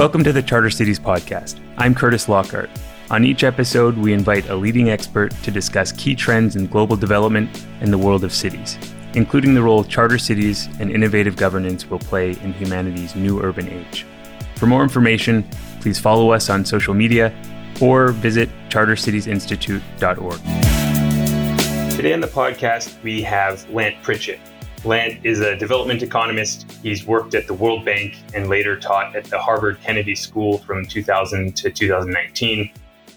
Welcome to the Charter Cities Podcast. I'm Curtis Lockhart. On each episode, we invite a leading expert to discuss key trends in global development and the world of cities, including the role charter cities and innovative governance will play in humanity's new urban age. For more information, please follow us on social media or visit chartercitiesinstitute.org. Today on the podcast, we have Lant Pritchett. Lant is a development economist. He's worked at the World Bank and later taught at the Harvard Kennedy School from 2000 to 2019.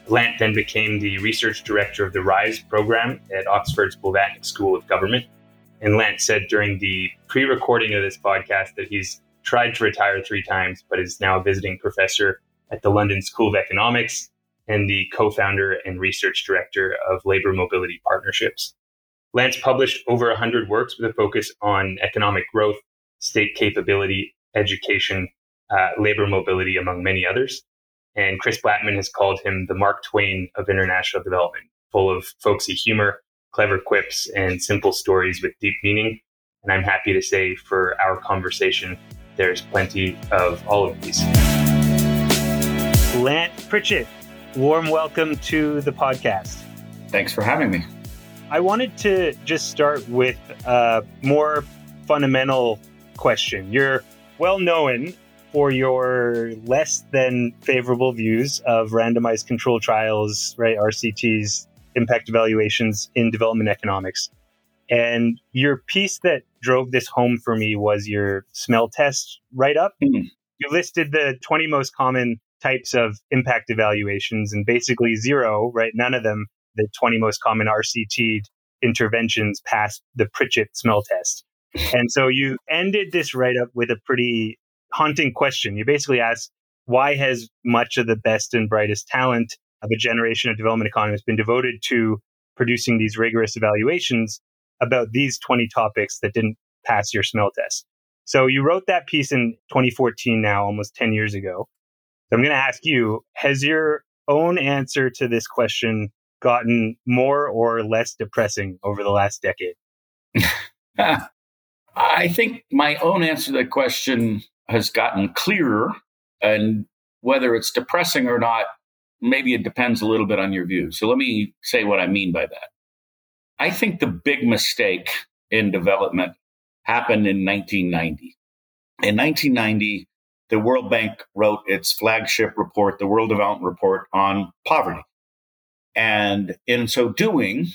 Lant then became the research director of the RISE program at Oxford's Blavatnik School of Government. And Lant said during the pre recording of this podcast that he's tried to retire three times, but is now a visiting professor at the London School of Economics and the co founder and research director of Labor Mobility Partnerships. Lant's published over 100 works with a focus on economic growth, state capability, education, uh, labor mobility, among many others. And Chris Blattman has called him the Mark Twain of international development, full of folksy humor, clever quips, and simple stories with deep meaning. And I'm happy to say for our conversation, there's plenty of all of these. Lant Pritchett, warm welcome to the podcast. Thanks for having me. I wanted to just start with a more fundamental question. You're well known for your less than favorable views of randomized control trials, right? RCTs, impact evaluations in development economics. And your piece that drove this home for me was your smell test write up. Mm. You listed the 20 most common types of impact evaluations and basically zero, right? None of them the 20 most common RCT interventions past the Pritchett smell test. And so you ended this write up with a pretty haunting question. You basically asked, why has much of the best and brightest talent of a generation of development economists been devoted to producing these rigorous evaluations about these 20 topics that didn't pass your smell test? So you wrote that piece in 2014 now, almost 10 years ago. So I'm going to ask you, has your own answer to this question gotten more or less depressing over the last decade? I think my own answer to that question has gotten clearer. And whether it's depressing or not, maybe it depends a little bit on your view. So let me say what I mean by that. I think the big mistake in development happened in 1990. In 1990, the World Bank wrote its flagship report, the World Development Report on poverty. And in so doing,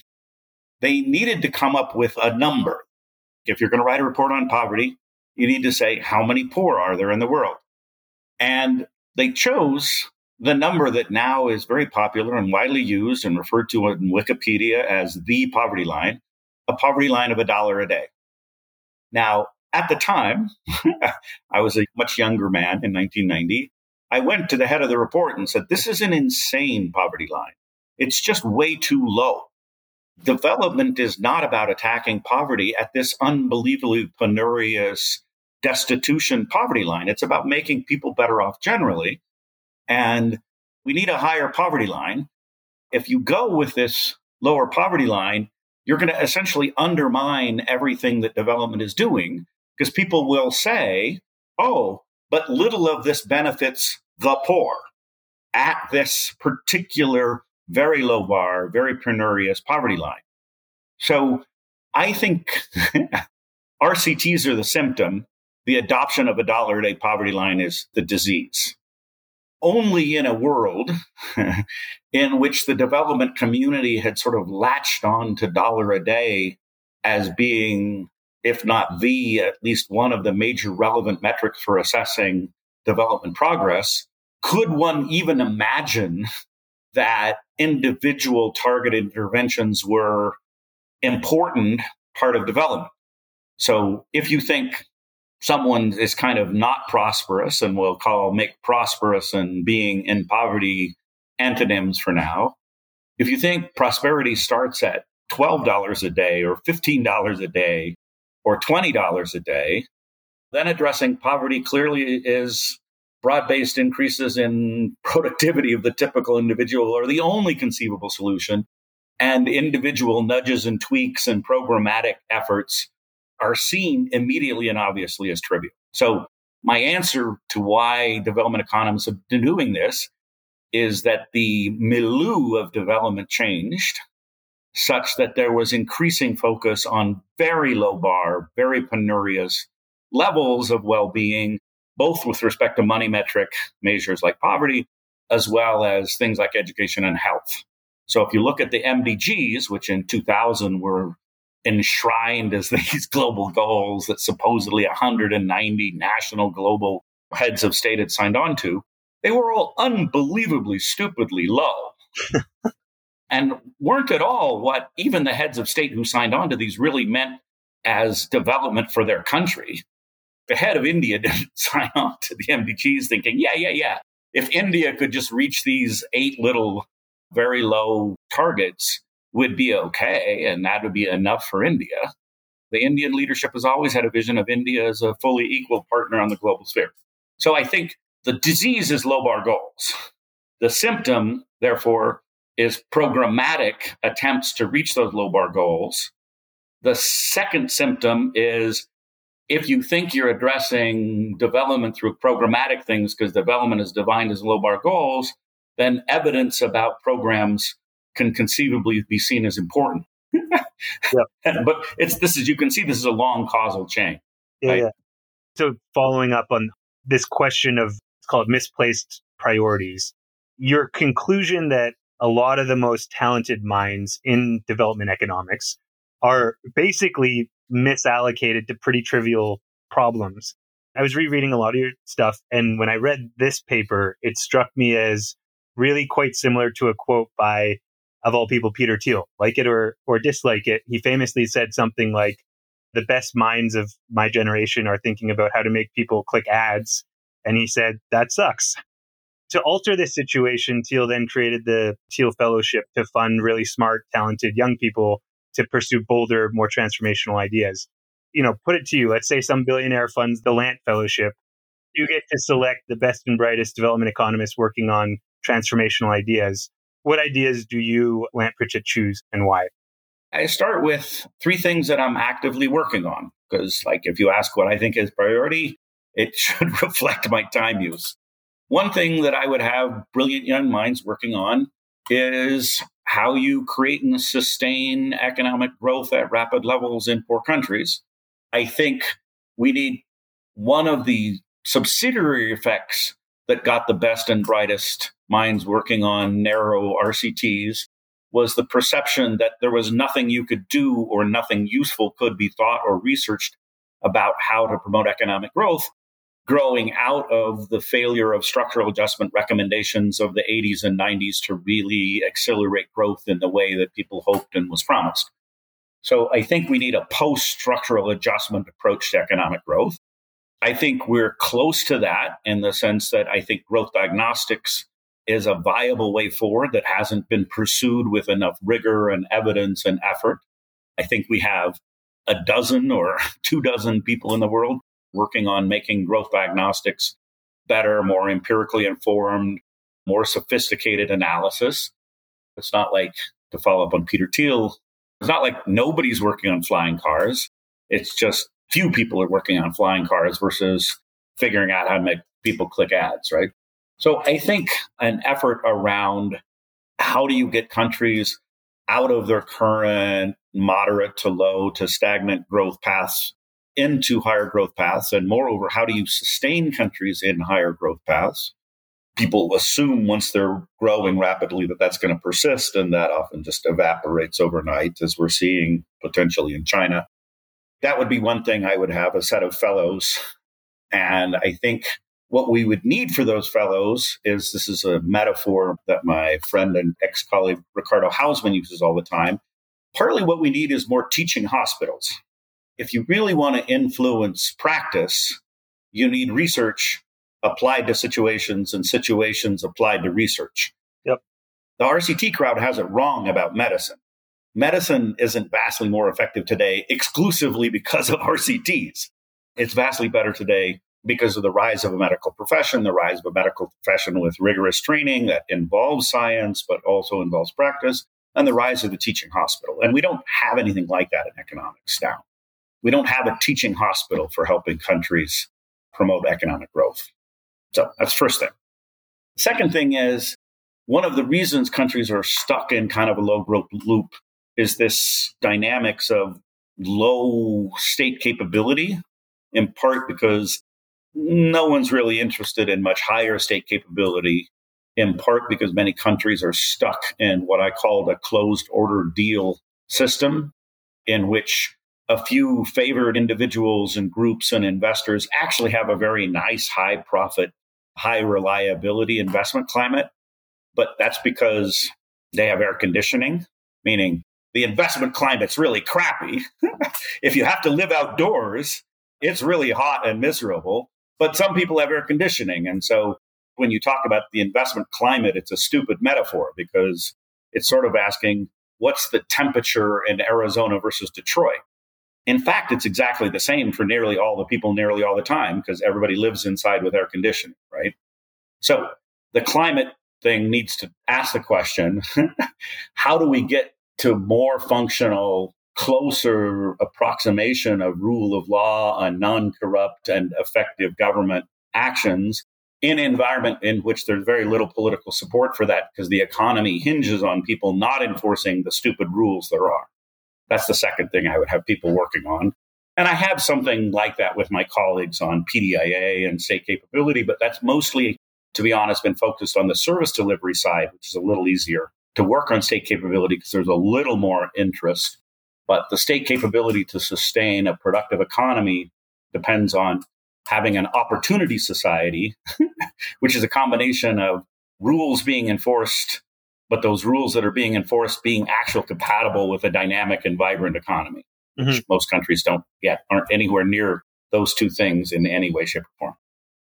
they needed to come up with a number. If you're going to write a report on poverty, you need to say, how many poor are there in the world? And they chose the number that now is very popular and widely used and referred to in Wikipedia as the poverty line, a poverty line of a dollar a day. Now, at the time, I was a much younger man in 1990. I went to the head of the report and said, This is an insane poverty line. It's just way too low. Development is not about attacking poverty at this unbelievably penurious destitution poverty line. It's about making people better off generally. And we need a higher poverty line. If you go with this lower poverty line, you're going to essentially undermine everything that development is doing because people will say, oh, but little of this benefits the poor at this particular very low bar, very penurious poverty line. So I think RCTs are the symptom. The adoption of a dollar a day poverty line is the disease. Only in a world in which the development community had sort of latched on to dollar a day as being, if not the, at least one of the major relevant metrics for assessing development progress, could one even imagine that individual targeted interventions were important part of development. So if you think someone is kind of not prosperous and we'll call make prosperous and being in poverty antonyms for now, if you think prosperity starts at $12 a day or $15 a day or $20 a day, then addressing poverty clearly is broad based increases in productivity of the typical individual are the only conceivable solution. And individual nudges and tweaks and programmatic efforts are seen immediately and obviously as trivial. So My answer to why development economists have been doing this is that the milieu of development changed such that there was increasing focus on very low bar, very penurious levels of well being, both with respect to money metric measures like poverty, as well as things like education and health. So if you look at the MDGs, which in 2000 were enshrined as these global goals that supposedly 190 national global heads of state had signed on to, they were all unbelievably stupidly low. and weren't at all what even the heads of state who signed on to these really meant as development for their country. The head of India didn't sign on to the MDGs thinking, yeah, yeah, yeah. If India could just reach these eight little very low targets, would be okay, and that would be enough for India. The Indian leadership has always had a vision of India as a fully equal partner on the global sphere. So I think the disease is low bar goals. The symptom, therefore, is programmatic attempts to reach those low bar goals. The second symptom is if you think you're addressing development through programmatic things because development is defined as low bar goals, then evidence about programs can conceivably be seen as important. yeah. But it's this is you can see this is a long causal chain. Yeah, right? yeah. So following up on this question of it's called misplaced priorities, your conclusion that a lot of the most talented minds in development economics are basically misallocated to pretty trivial problems. I was rereading a lot of your stuff, and when I read this paper, it struck me as really quite similar to a quote by, of all people, Peter Thiel. Like it or or dislike it, he famously said something like, "The best minds of my generation are thinking about how to make people click ads," and he said that sucks. To alter this situation, Thiel then created the Thiel Fellowship to fund really smart, talented young people to pursue bolder, more transformational ideas. You know, put it to you, let's say some billionaire funds the Lant Fellowship. You get to select the best and brightest development economists working on transformational ideas. What ideas do you, Lant Pritchett, choose and why? I start with three things that I'm actively working on. Because, like, if you ask what I think is priority, it should reflect my time use. One thing that I would have brilliant young minds working on is how you create and sustain economic growth at rapid levels in poor countries. I think we need one of the subsidiary effects that got the best and brightest minds working on narrow RCTs was the perception that there was nothing you could do or nothing useful could be thought or researched about how to promote economic growth growing out of the failure of structural adjustment recommendations of the 80s and 90s to really accelerate growth in the way that people hoped and was promised. So I think we need a post structural adjustment approach to economic growth. I think we're close to that in the sense that I think growth diagnostics is a viable way forward that hasn't been pursued with enough rigor and evidence and effort. I think we have a dozen or two dozen people in the world working on making growth diagnostics better, more empirically informed, more sophisticated analysis. It's not like, to follow up on Peter Thiel, it's not like nobody's working on flying cars. It's just few people are working on flying cars versus figuring out how to make people click ads, right? So I think an effort around how do you get countries out of their current moderate to low to stagnant growth paths into higher growth paths? And moreover, how do you sustain countries in higher growth paths? People assume once they're growing rapidly that that's going to persist, and that often just evaporates overnight, as we're seeing potentially in China. That would be one thing I would have a set of fellows. And I think what we would need for those fellows is this is a metaphor that my friend and ex colleague Ricardo Hausmann uses all the time. Partly what we need is more teaching hospitals if you really want to influence practice, you need research applied to situations and situations applied to research. Yep. The RCT crowd has it wrong about medicine. Medicine isn't vastly more effective today exclusively because of RCTs. It's vastly better today because of the rise of a medical profession, the rise of a medical profession with rigorous training that involves science but also involves practice, and the rise of the teaching hospital. And we don't have anything like that in economics now we don't have a teaching hospital for helping countries promote economic growth. So that's first thing. Second thing is one of the reasons countries are stuck in kind of a low growth loop is this dynamics of low state capability, in part because no one's really interested in much higher state capability, in part because many countries are stuck in what I call the closed order deal system, in which a few favored individuals and groups and investors actually have a very nice high profit, high reliability investment climate. But that's because they have air conditioning, meaning the investment climate's really crappy. if you have to live outdoors, it's really hot and miserable. But some people have air conditioning. And so when you talk about the investment climate, it's a stupid metaphor because it's sort of asking, what's the temperature in Arizona versus Detroit? In fact, it's exactly the same for nearly all the people nearly all the time because everybody lives inside with air conditioning, right? So the climate thing needs to ask the question how do we get to more functional, closer approximation of rule of law and non corrupt and effective government actions in an environment in which there's very little political support for that because the economy hinges on people not enforcing the stupid rules there are. That's the second thing I would have people working on. And I have something like that with my colleagues on PDIA and state capability, but that's mostly, to be honest, been focused on the service delivery side, which is a little easier to work on state capability because there's a little more interest. But the state capability to sustain a productive economy depends on having an opportunity society, which is a combination of rules being enforced, but those rules that are being enforced being actual compatible with a dynamic and vibrant economy, mm-hmm. which most countries don't yet, aren't anywhere near those two things in any way, shape, or form.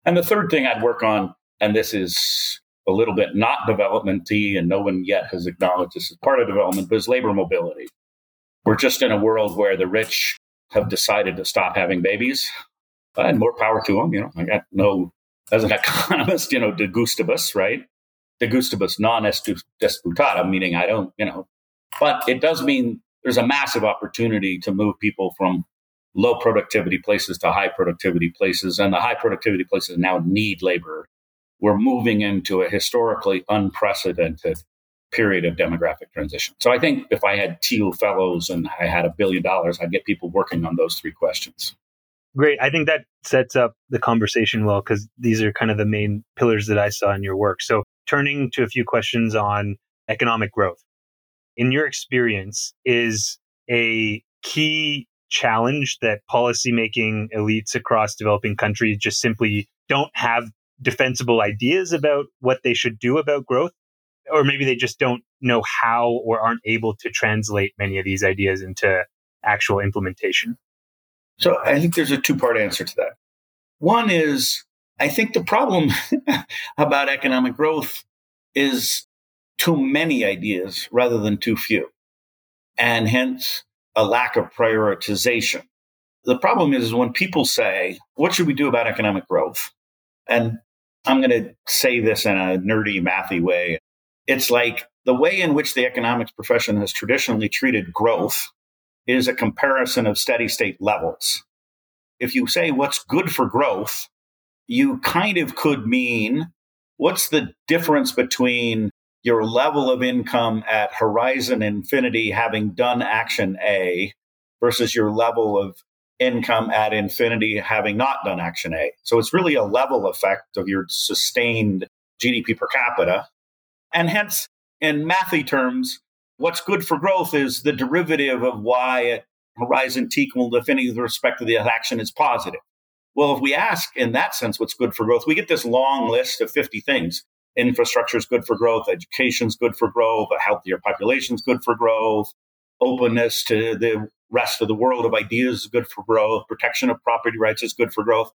And the third thing I'd work on, and this is a little bit not developmenty, and no one yet has acknowledged this as part of development, but is labor mobility. We're just in a world where the rich have decided to stop having babies and more power to them. You know, I got no, as an economist, you know, de gustibus, right? De gustibus non est disputata, meaning I don't, you know, but it does mean there's a massive opportunity to move people from low productivity places to high productivity places. And the high productivity places now need labor. We're moving into a historically unprecedented period of demographic transition. So I think if I had Thiel fellows and I had a billion dollars, I'd get people working on those three questions. Great. I think that sets up the conversation well because these are kind of the main pillars that I saw in your work. So, turning to a few questions on economic growth. In your experience, is a key challenge that policymaking elites across developing countries just simply don't have defensible ideas about what they should do about growth? Or maybe they just don't know how or aren't able to translate many of these ideas into actual implementation? So I think there's a two part answer to that. One is I think the problem about economic growth is too many ideas rather than too few, and hence a lack of prioritization. The problem is when people say, What should we do about economic growth? And I'm going to say this in a nerdy, mathy way. It's like the way in which the economics profession has traditionally treated growth is a comparison of steady state levels. If you say what's good for growth, you kind of could mean what's the difference between your level of income at horizon infinity having done action A versus your level of income at infinity having not done action A. So it's really a level effect of your sustained GDP per capita. And hence, in mathy terms, what's good for growth is the derivative of y at horizon t equal to infinity with respect to the action is positive. Well, if we ask in that sense what's good for growth, we get this long list of 50 things. Infrastructure is good for growth, education is good for growth, a healthier population is good for growth, openness to the rest of the world of ideas is good for growth, protection of property rights is good for growth.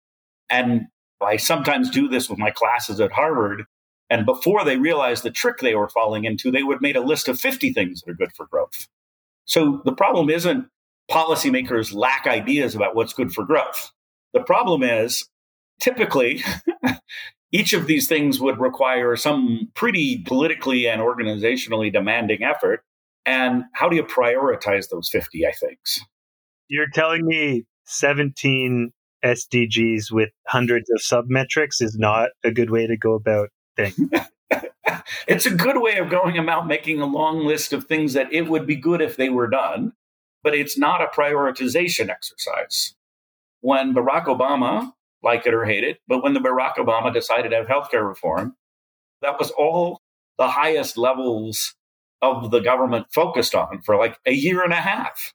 And I sometimes do this with my classes at Harvard and before they realized the trick they were falling into, they would have made a list of 50 things that are good for growth. So the problem isn't policymakers lack ideas about what's good for growth. The problem is typically each of these things would require some pretty politically and organizationally demanding effort. And how do you prioritize those 50, I think? You're telling me 17 SDGs with hundreds of submetrics is not a good way to go about things. it's a good way of going about making a long list of things that it would be good if they were done, but it's not a prioritization exercise. When Barack Obama, like it or hate it, but when the Barack Obama decided to have healthcare reform, that was all the highest levels of the government focused on for like a year and a half.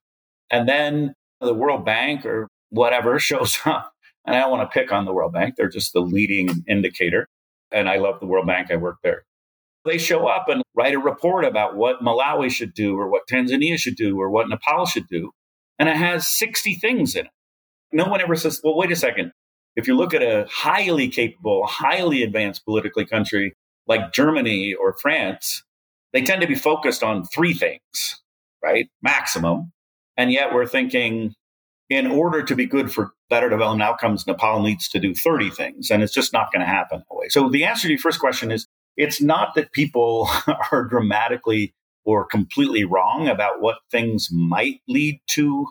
And then the World Bank or whatever shows up. And I don't want to pick on the World Bank, they're just the leading indicator. And I love the World Bank, I work there. They show up and write a report about what Malawi should do, or what Tanzania should do, or what Nepal should do. And it has 60 things in it. No one ever says, well, wait a second. If you look at a highly capable, highly advanced politically country like Germany or France, they tend to be focused on three things, right? Maximum. And yet we're thinking, in order to be good for better development outcomes, Nepal needs to do 30 things, and it's just not going to happen that way. So the answer to your first question is it's not that people are dramatically or completely wrong about what things might lead to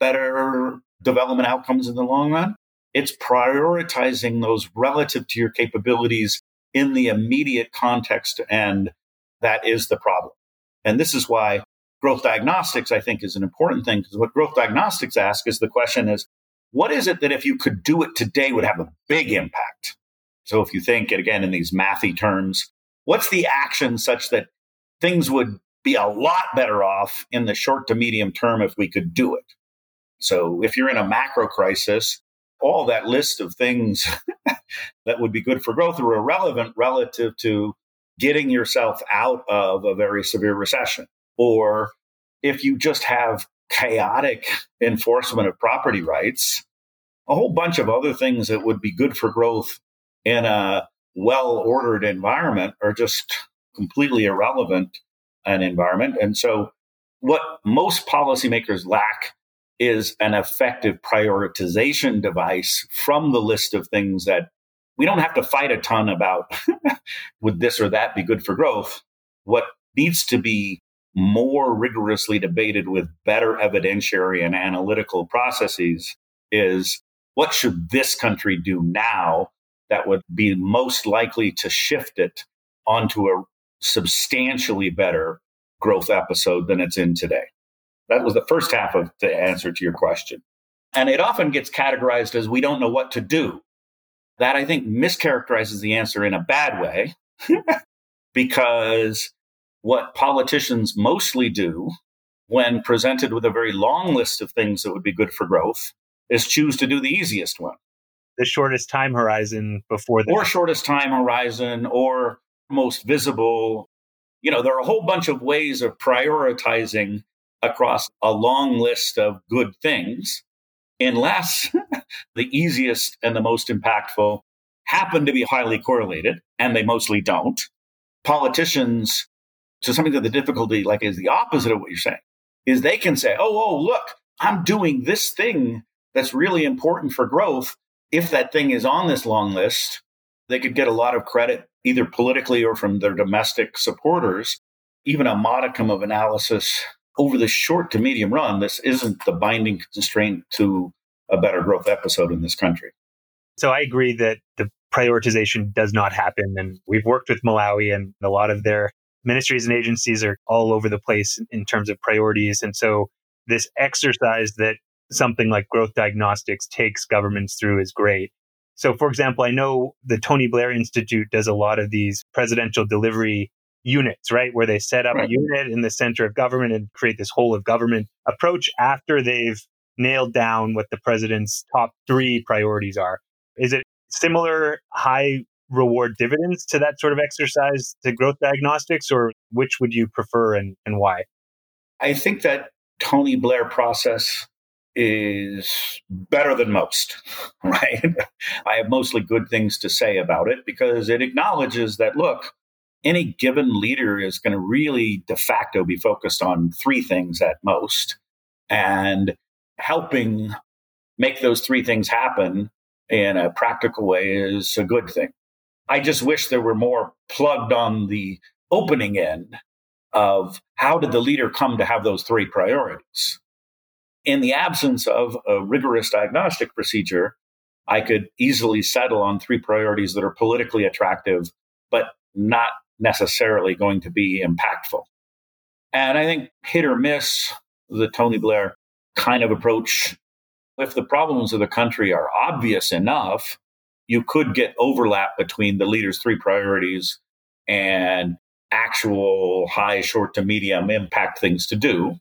better development outcomes in the long run. It's prioritizing those relative to your capabilities in the immediate context, and that is the problem. And this is why growth diagnostics, I think, is an important thing because what growth diagnostics ask is the question is, what is it that if you could do it today would have a big impact? So if you think again in these mathy terms, what's the action such that things would be a lot better off in the short to medium term if we could do it? So if you're in a macro crisis, all that list of things that would be good for growth are irrelevant relative to getting yourself out of a very severe recession or if you just have chaotic enforcement of property rights, a whole bunch of other things that would be good for growth in a well ordered environment are just completely irrelevant an environment. And so, what most policymakers lack is an effective prioritization device from the list of things that we don't have to fight a ton about would this or that be good for growth. What needs to be more rigorously debated with better evidentiary and analytical processes is what should this country do now that would be most likely to shift it onto a substantially better growth episode than it's in today. That was the first half of the answer to your question. And it often gets categorized as we don't know what to do. That I think mischaracterizes the answer in a bad way because what politicians mostly do when presented with a very long list of things that would be good for growth is choose to do the easiest one. The shortest time horizon before the. Or shortest time horizon or most visible. You know, there are a whole bunch of ways of prioritizing across a long list of good things, unless the easiest and the most impactful happen to be highly correlated, and they mostly don't. Politicians so something that the difficulty, like, is the opposite of what you're saying, is they can say, oh, oh, look, I'm doing this thing that's really important for growth. If that thing is on this long list, they could get a lot of credit, either politically or from their domestic supporters. Even a modicum of analysis over the short to medium run, this isn't the binding constraint to a better growth episode in this country. So I agree that the prioritization does not happen. And we've worked with Malawi and a lot of their ministries and agencies are all over the place in terms of priorities. And so this exercise that something like growth diagnostics takes governments through is great. So, for example, I know the Tony Blair Institute does a lot of these presidential delivery units, right? Where they set up right. a unit in the center of government and create this whole of government approach after they've nailed down what the president's top three priorities are. Is it similar high reward dividends to that sort of exercise to growth diagnostics, or which would you prefer and, and why? I think that Tony Blair process is better than most, right? I have mostly good things to say about it because it acknowledges that, look, any given leader is going to really de facto be focused on three things at most. And helping make those three things happen in a practical way is a good thing. I just wish there were more plugged on the opening end of how did the leader come to have those three priorities? In the absence of a rigorous diagnostic procedure, I could easily settle on three priorities that are politically attractive, but not necessarily going to be impactful. And I think hit or miss the Tony Blair kind of approach. If the problems of the country are obvious enough, you could get overlap between the leader's three priorities and actual high, short to medium impact things to do.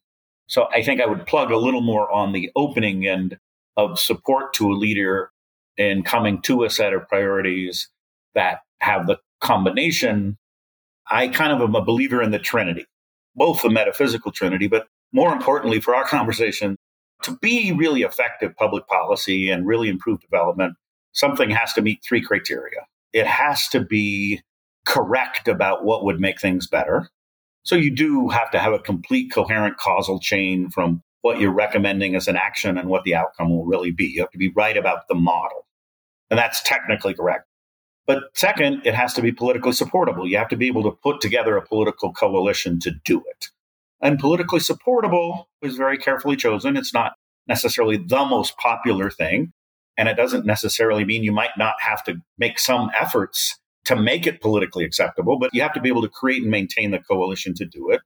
So I think I would plug a little more on the opening end of support to a leader in coming to a set of priorities that have the combination. I kind of am a believer in the Trinity, both the metaphysical Trinity, but more importantly for our conversation, to be really effective public policy and really improve development, something has to meet three criteria. It has to be correct about what would make things better. So you do have to have a complete coherent causal chain from what you're recommending as an action and what the outcome will really be. You have to be right about the model. And that's technically correct. But second, it has to be politically supportable. You have to be able to put together a political coalition to do it. And politically supportable is very carefully chosen. It's not necessarily the most popular thing. And it doesn't necessarily mean you might not have to make some efforts to make it politically acceptable, but you have to be able to create and maintain the coalition to do it.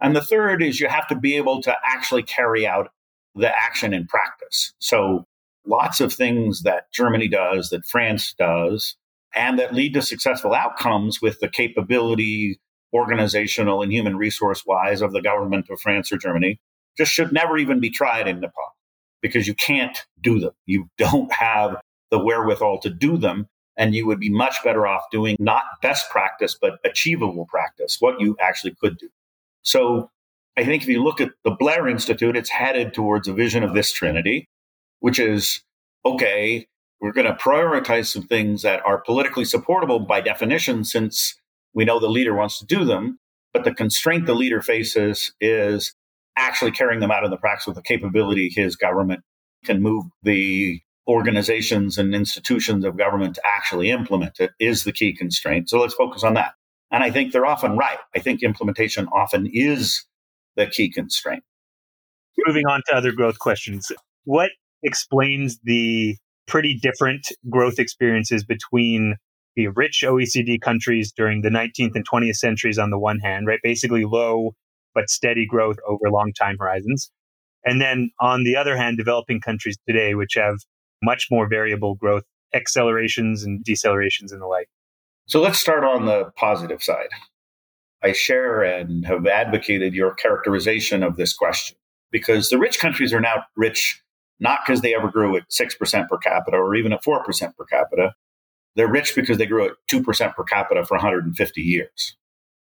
And the third is you have to be able to actually carry out the action in practice. So lots of things that Germany does, that France does, and that lead to successful outcomes with the capability, organizational and human resource wise, of the government of France or Germany, just should never even be tried in Nepal because you can't do them. You don't have the wherewithal to do them and you would be much better off doing not best practice, but achievable practice, what you actually could do. So I think if you look at the Blair Institute, it's headed towards a vision of this Trinity, which is okay, we're going to prioritize some things that are politically supportable by definition, since we know the leader wants to do them. But the constraint the leader faces is actually carrying them out in the practice with the capability his government can move the organizations and institutions of government to actually implement it is the key constraint. So let's focus on that. And I think they're often right. I think implementation often is the key constraint. Moving on to other growth questions. What explains the pretty different growth experiences between the rich OECD countries during the 19th and 20th centuries on the one hand, right? Basically low but steady growth over long time horizons. And then on the other hand, developing countries today, which have much more variable growth accelerations and decelerations and the like. So let's start on the positive side. I share and have advocated your characterization of this question because the rich countries are now rich not because they ever grew at 6% per capita or even at 4% per capita. They're rich because they grew at 2% per capita for 150 years.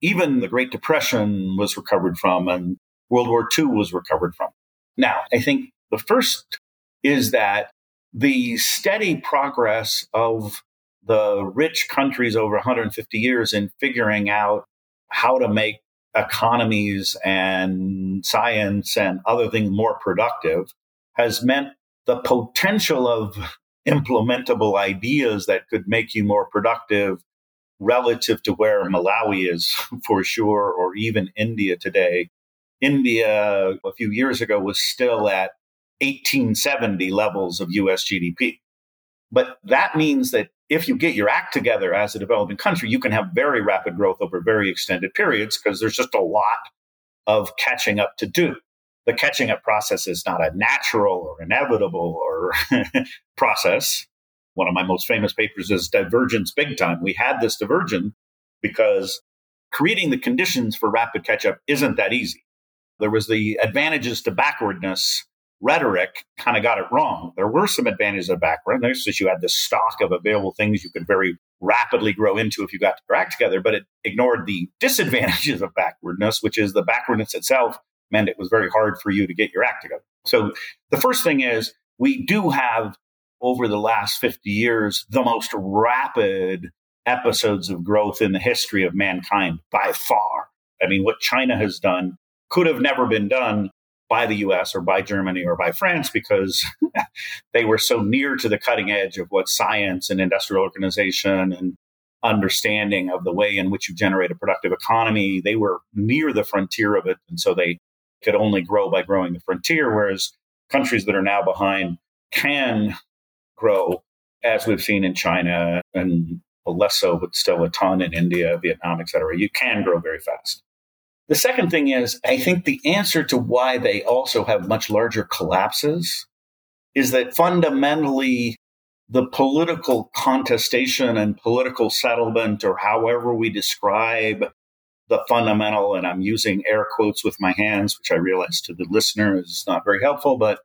Even the Great Depression was recovered from and World War II was recovered from. Now, I think the first is that the steady progress of the rich countries over 150 years in figuring out how to make economies and science and other things more productive has meant the potential of implementable ideas that could make you more productive relative to where Malawi is for sure, or even India today. India a few years ago was still at 1870 levels of US GDP. But that means that if you get your act together as a developing country, you can have very rapid growth over very extended periods because there's just a lot of catching up to do. The catching up process is not a natural or inevitable or process. One of my most famous papers is Divergence Big Time. We had this divergence because creating the conditions for rapid catch up isn't that easy. There was the advantages to backwardness rhetoric kind of got it wrong. There were some advantages of backwardness that you had this stock of available things you could very rapidly grow into if you got your act together, but it ignored the disadvantages of backwardness, which is the backwardness itself meant it was very hard for you to get your act together. So the first thing is we do have over the last 50 years the most rapid episodes of growth in the history of mankind by far. I mean, what China has done could have never been done by the US or by Germany or by France because they were so near to the cutting edge of what science and industrial organization and understanding of the way in which you generate a productive economy. They were near the frontier of it. And so they could only grow by growing the frontier, whereas countries that are now behind can grow as we've seen in China and less so, but still a ton in India, Vietnam, et cetera. You can grow very fast. The second thing is, I think the answer to why they also have much larger collapses is that fundamentally the political contestation and political settlement, or however we describe the fundamental, and I'm using air quotes with my hands, which I realize to the listener is not very helpful, but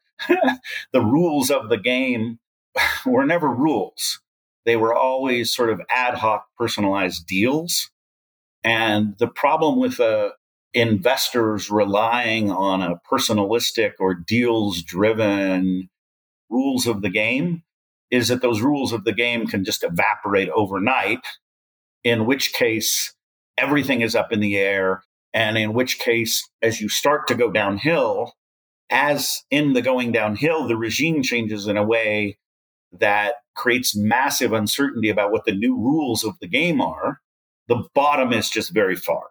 the rules of the game were never rules. They were always sort of ad hoc personalized deals. And the problem with uh, investors relying on a personalistic or deals driven rules of the game is that those rules of the game can just evaporate overnight, in which case everything is up in the air. And in which case, as you start to go downhill, as in the going downhill, the regime changes in a way that creates massive uncertainty about what the new rules of the game are. The bottom is just very far.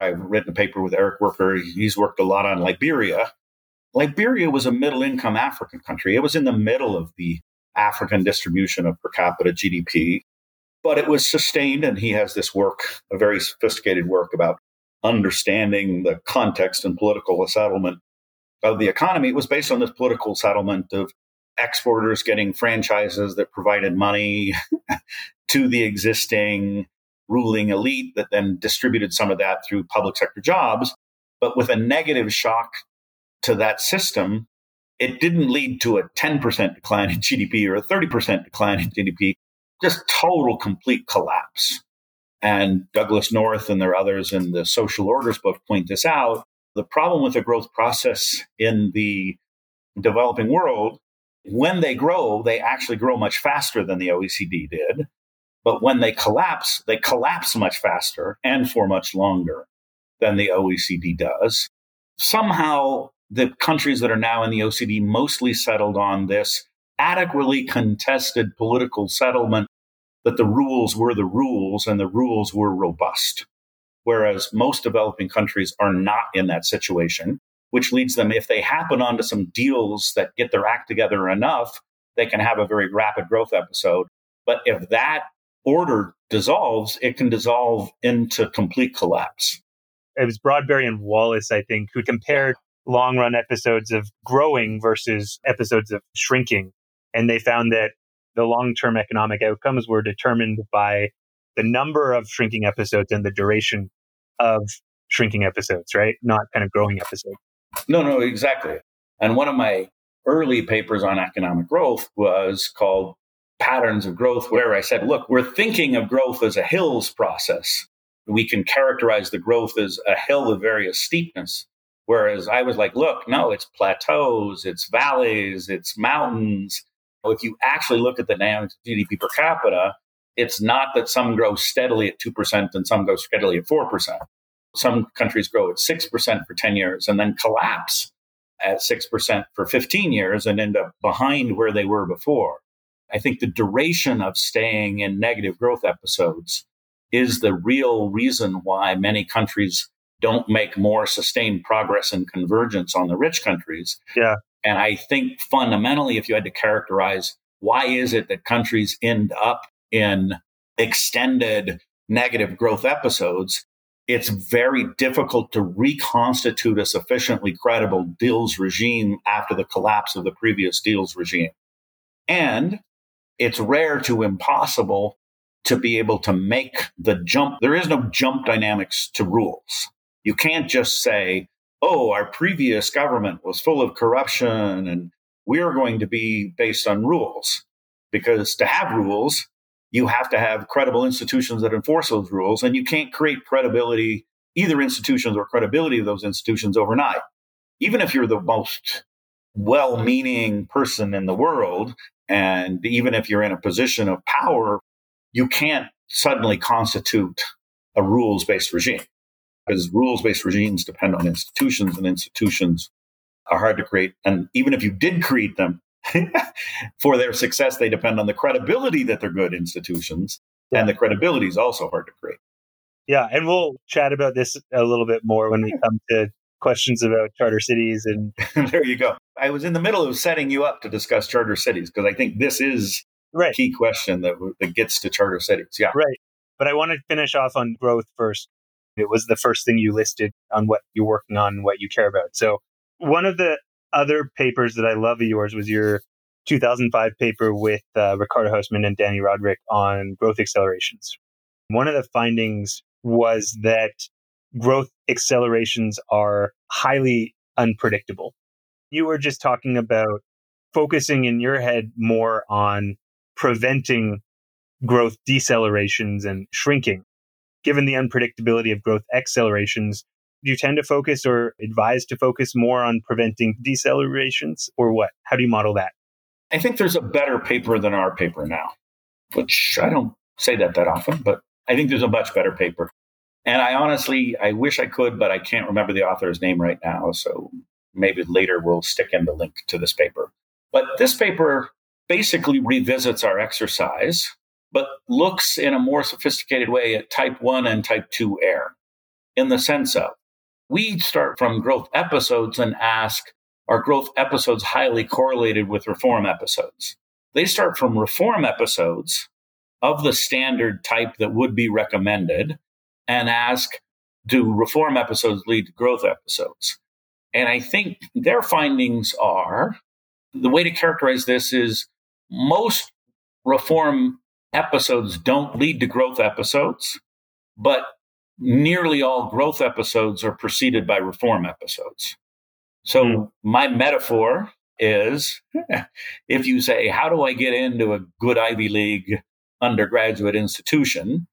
I've written a paper with Eric Werker. He's worked a lot on Liberia. Liberia was a middle income African country. It was in the middle of the African distribution of per capita GDP, but it was sustained. And he has this work, a very sophisticated work about understanding the context and political settlement of the economy. It was based on this political settlement of exporters getting franchises that provided money to the existing ruling elite that then distributed some of that through public sector jobs. But with a negative shock to that system, it didn't lead to a 10% decline in GDP or a 30% decline in GDP, just total complete collapse. And Douglass North and there are others in the social orders book point this out. The problem with the growth process in the developing world, when they grow, they actually grow much faster than the OECD did. But when they collapse, they collapse much faster and for much longer than the OECD does. Somehow, the countries that are now in the OECD mostly settled on this adequately contested political settlement that the rules were the rules and the rules were robust. Whereas most developing countries are not in that situation, which leads them, if they happen onto some deals that get their act together enough, they can have a very rapid growth episode. But if that order dissolves, it can dissolve into complete collapse. It was Broadberry and Wallis, I think, who compared long run episodes of growing versus episodes of shrinking. And they found that the long term economic outcomes were determined by the number of shrinking episodes and the duration of shrinking episodes, right? Not kind of growing episodes. No, no, exactly. And one of my early papers on economic growth was called patterns of growth where I said, look, we're thinking of growth as a hills process. We can characterize the growth as a hill of various steepness. Whereas I was like, look, no, it's plateaus, it's valleys, it's mountains. If you actually look at the dynamics of GDP per capita, it's not that some grow steadily at 2% and some go steadily at 4%. Some countries grow at 6% for 10 years and then collapse at 6% for 15 years and end up behind where they were before. I think the duration of staying in negative growth episodes is the real reason why many countries don't make more sustained progress and convergence on the rich countries. Yeah. And I think fundamentally, if you had to characterize why is it that countries end up in extended negative growth episodes, it's very difficult to reconstitute a sufficiently credible deals regime after the collapse of the previous deals regime. And it's rare to impossible to be able to make the jump. There is no jump dynamics to rules. You can't just say, oh, our previous government was full of corruption and we're going to be based on rules. Because to have rules, you have to have credible institutions that enforce those rules, and you can't create credibility, either institutions or credibility of those institutions overnight. Even if you're the most well meaning person in the world, and even if you're in a position of power, you can't suddenly constitute a rules based regime because rules based regimes depend on institutions and institutions are hard to create. And even if you did create them for their success, they depend on the credibility that they're good institutions. Yeah. And the credibility is also hard to create. Yeah. And we'll chat about this a little bit more when we come to questions about charter cities and there you go i was in the middle of setting you up to discuss charter cities because i think this is right. key question that, that gets to charter cities. Yeah. Right. But I want to finish off on growth first. It was the first thing you listed on what you're working on, what you care about. So one of the other papers that I love of yours was your 2005 paper with uh, Ricardo Hausmann and Danny Rodrik on growth accelerations. One of the findings was that growth accelerations are highly unpredictable. You were just talking about focusing in your head more on preventing growth decelerations and shrinking. Given the unpredictability of growth accelerations, do you tend to focus or advise to focus more on preventing decelerations or what? How do you model that? I think there's a better paper than our paper now, which I don't say that that often, but I think there's a much better paper. And I honestly, I wish I could, but I can't remember the author's name right now. So maybe later we'll stick in the link to this paper. But this paper basically revisits our exercise, but looks in a more sophisticated way at type 1 and type 2 error in the sense of we start from growth episodes and ask are growth episodes highly correlated with reform episodes? They start from reform episodes of the standard type that would be recommended and ask do reform episodes lead to growth episodes? And I think their findings are the way to characterize this is most reform episodes don't lead to growth episodes, but nearly all growth episodes are preceded by reform episodes. So mm. my metaphor is if you say, How do I get into a good Ivy League undergraduate institution?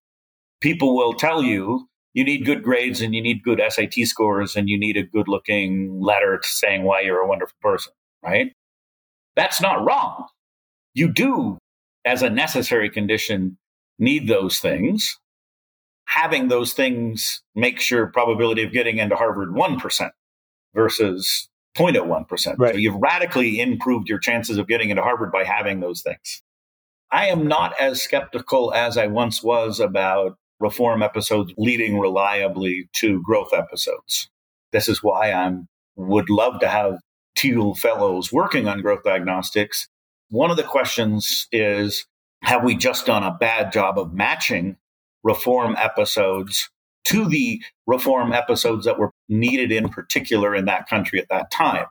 People will tell you you need good grades and you need good SAT scores and you need a good looking letter saying why you're a wonderful person, right? That's not wrong. You do, as a necessary condition, need those things. Having those things makes your probability of getting into Harvard 1% versus 0.01%. Right. So you've radically improved your chances of getting into Harvard by having those things. I am not as skeptical as I once was about reform episodes leading reliably to growth episodes. This is why I would love to have Thiel fellows working on growth diagnostics. One of the questions is have we just done a bad job of matching reform episodes to the reform episodes that were needed in particular in that country at that time?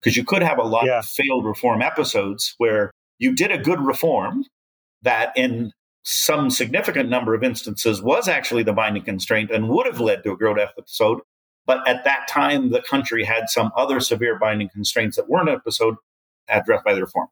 Because you could have a lot yeah. of failed reform episodes where you did a good reform that in some significant number of instances was actually the binding constraint and would have led to a growth episode. But at that time, the country had some other severe binding constraints that weren't episode addressed by the reform.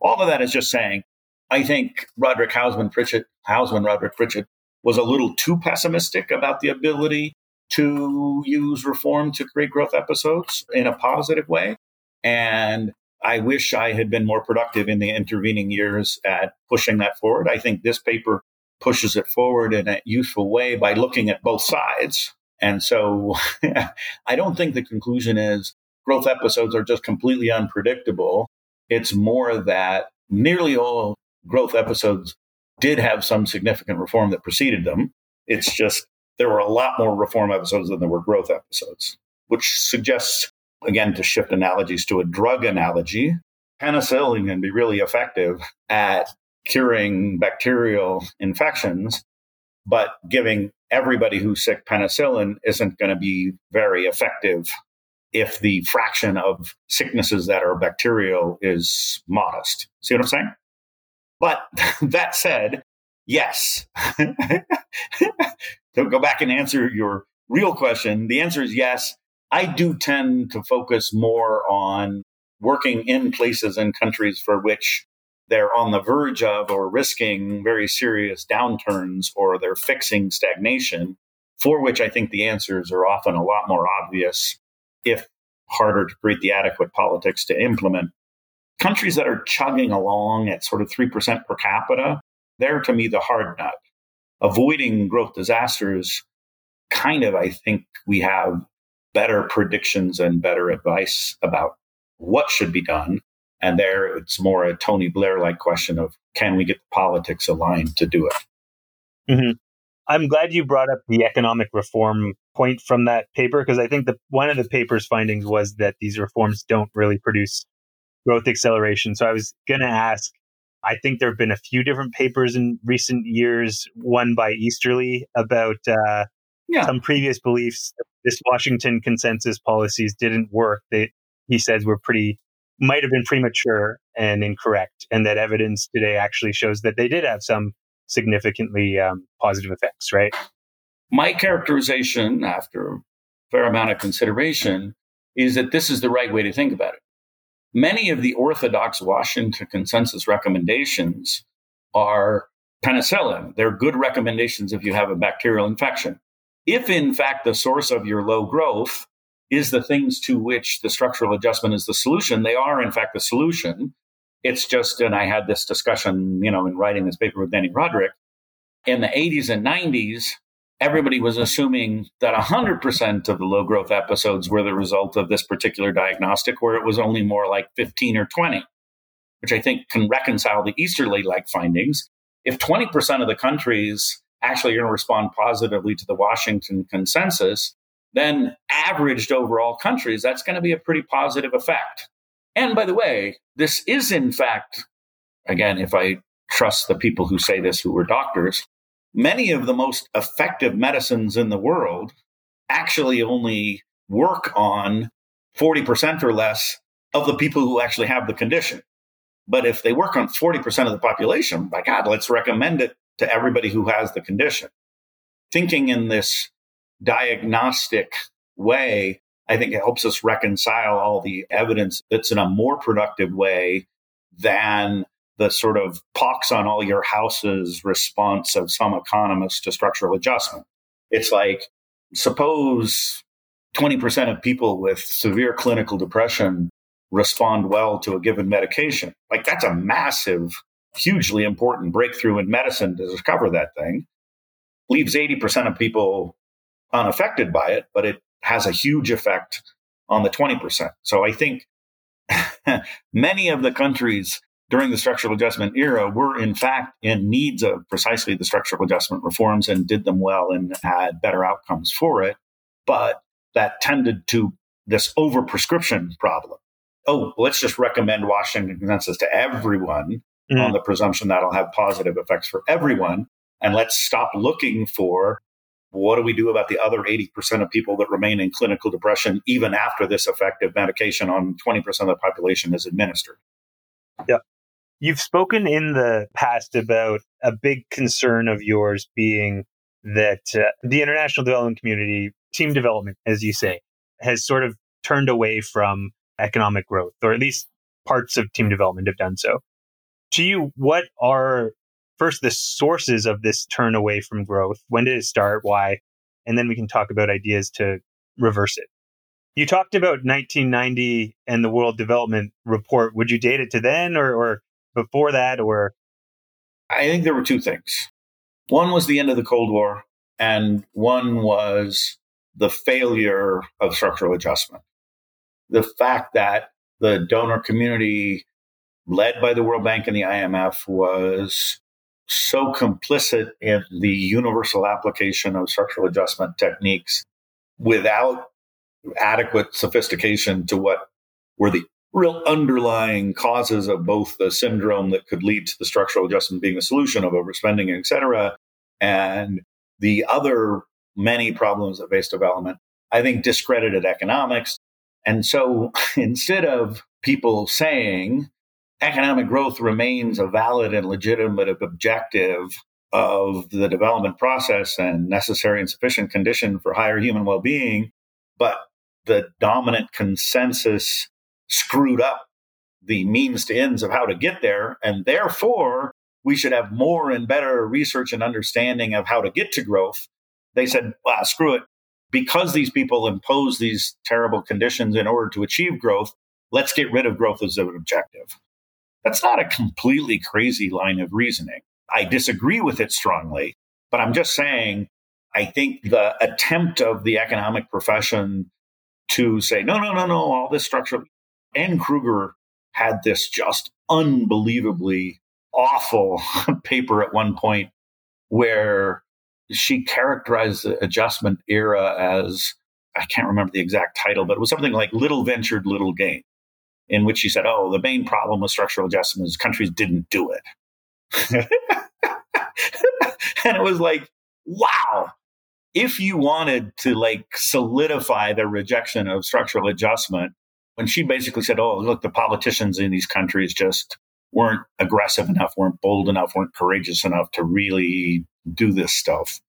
All of that is just saying, I think Rodrik Hausmann Pritchett, Hausmann Rodrik Pritchett was a little too pessimistic about the ability to use reform to create growth episodes in a positive way. And I wish I had been more productive in the intervening years at pushing that forward. I think this paper pushes it forward in a useful way by looking at both sides. And so I don't think the conclusion is growth episodes are just completely unpredictable. It's more that nearly all growth episodes did have some significant reform that preceded them. It's just there were a lot more reform episodes than there were growth episodes, which suggests again, to shift analogies to a drug analogy, penicillin can be really effective at curing bacterial infections, but giving everybody who's sick penicillin isn't going to be very effective if the fraction of sicknesses that are bacterial is modest. See what I'm saying? But that said, yes. to go back and answer your real question, the answer is yes. I do tend to focus more on working in places and countries for which they're on the verge of or risking very serious downturns or they're fixing stagnation, for which I think the answers are often a lot more obvious if harder to create the adequate politics to implement. Countries that are chugging along at sort of 3% per capita, they're to me the hard nut. Avoiding growth disasters, kind of, I think we have better predictions and better advice about what should be done. And there it's more a Tony Blair like question of can we get the politics aligned to do it? Mm-hmm. I'm glad you brought up the economic reform point from that paper because I think that one of the paper's findings was that these reforms don't really produce growth acceleration. So I was going to ask I think there have been a few different papers in recent years, one by Easterly about uh, yeah. some previous beliefs. This Washington consensus policies didn't work. They, he says were pretty, might have been premature and incorrect, and that evidence today actually shows that they did have some significantly um, positive effects, right? My characterization, after a fair amount of consideration, is that this is the right way to think about it. Many of the orthodox Washington consensus recommendations are penicillin. They're good recommendations if you have a bacterial infection. If, in fact, the source of your low growth is the things to which the structural adjustment is the solution, they are, in fact, the solution. It's just, and I had this discussion, you know, in writing this paper with Danny Rodrik. In the 80s and 90s, everybody was assuming that 100% of the low growth episodes were the result of this particular diagnostic, where it was only more like 15 or 20, which I think can reconcile the Easterly like findings. If 20% of the countries actually are going to respond positively to the Washington consensus, then averaged over all countries, that's going to be a pretty positive effect. And by the way, this is in fact, again, if I trust the people who say this who were doctors, many of the most effective medicines in the world actually only work on 40% or less of the people who actually have the condition. But if they work on 40% of the population, by God, let's recommend it to everybody who has the condition. Thinking in this diagnostic way, I think it helps us reconcile all the evidence that's in a more productive way than the sort of pox on all your houses response of some economists to structural adjustment. It's like, suppose 20% of people with severe clinical depression respond well to a given medication. Like, that's a massive, hugely important breakthrough in medicine to discover that thing. Leaves 80% of people unaffected by it, but it has a huge effect on the 20%. So I think many of the countries during the structural adjustment era were in fact in needs of precisely the structural adjustment reforms and did them well and had better outcomes for it. But that tended to this overprescription problem. Oh, let's just recommend Washington consensus to everyone mm. on the presumption that'll have positive effects for everyone. And let's stop looking for what do we do about the other 80% of people that remain in clinical depression even after this effective medication on 20% of the population is administered? Yeah. You've spoken in the past about a big concern of yours being that uh, the international development community, team development, as you say, has sort of turned away from economic growth, or at least parts of team development have done so. To you, what are first the sources of this turn away from growth? When did it start? Why? And then we can talk about ideas to reverse it. You talked about 1990 and the World Development Report. Would you date it to then, or, or before that or? I think there were two things. One was the end of the Cold War, and one was the failure of structural adjustment. The fact that the donor community, led by the World Bank and the IMF, was so complicit in the universal application of structural adjustment techniques without adequate sophistication to what were the real underlying causes of both the syndrome that could lead to the structural adjustment being the solution of overspending, et cetera, and the other many problems of base development, I think discredited economics. And so instead of people saying economic growth remains a valid and legitimate objective of the development process and necessary and sufficient condition for higher human well being, but the dominant consensus screwed up the means to ends of how to get there. And therefore, we should have more and better research and understanding of how to get to growth. They said, well, screw it. Because these people impose these terrible conditions in order to achieve growth, let's get rid of growth as an objective. That's not a completely crazy line of reasoning. I disagree with it strongly, but I'm just saying I think the attempt of the economic profession to say, no, no, no, no, all this structure, Anne Krueger had this just unbelievably awful paper at one point where she characterized the adjustment era as I can't remember the exact title, but it was something like little ventured, little gain. In which he said, Oh, the main problem with structural adjustment is countries didn't do it. and it was like, wow. If you wanted to like solidify the rejection of structural adjustment, when she basically said, Oh, look, the politicians in these countries just weren't aggressive enough, weren't bold enough, weren't courageous enough to really do this stuff.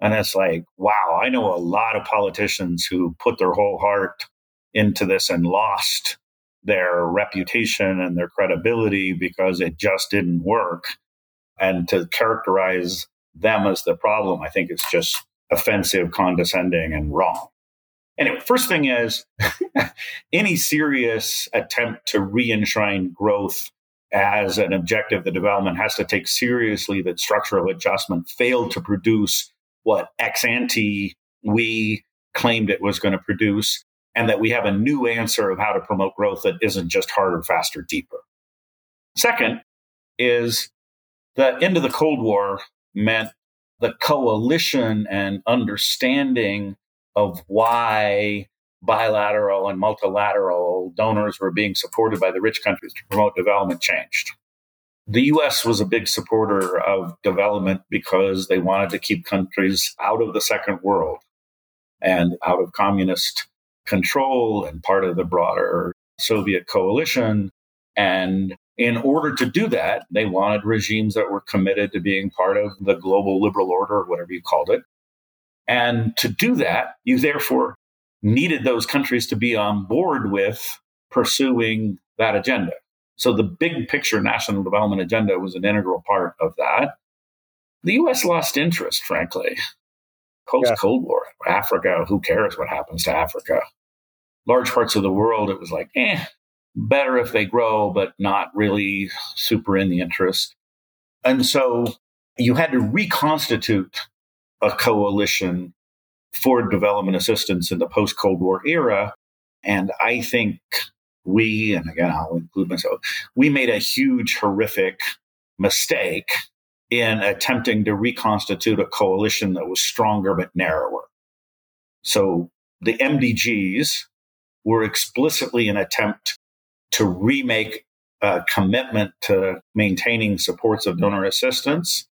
And it's like, wow, I know a lot of politicians who put their whole heart into this and lost their reputation and their credibility because it just didn't work. And to characterize them as the problem, I think it's just offensive, condescending, and wrong. Anyway, first thing is any serious attempt to re enshrine growth as an objective the development has to take seriously that structural adjustment failed to produce what ex ante we claimed it was going to produce, and that we have a new answer of how to promote growth that isn't just harder, faster, deeper. Second is the end of the Cold War meant the coalition and understanding of why bilateral and multilateral donors were being supported by the rich countries to promote development changed. The US was a big supporter of development because they wanted to keep countries out of the second world and out of communist control and part of the broader Soviet coalition. And in order to do that, they wanted regimes that were committed to being part of the global liberal order, or whatever you called it. And to do that, you therefore needed those countries to be on board with pursuing that agenda. So the big picture national development agenda was an integral part of that. The US lost interest, frankly. Post Cold War, Africa, who cares what happens to Africa? Large parts of the world, it was like, eh, better if they grow, but not really super in the interest. And so you had to reconstitute a coalition for development assistance in the post Cold War era. And I think we, and again, I'll include myself, we made a huge, horrific mistake in attempting to reconstitute a coalition that was stronger but narrower. So the MDGs were explicitly an attempt to remake a commitment to maintaining supports of donor assistance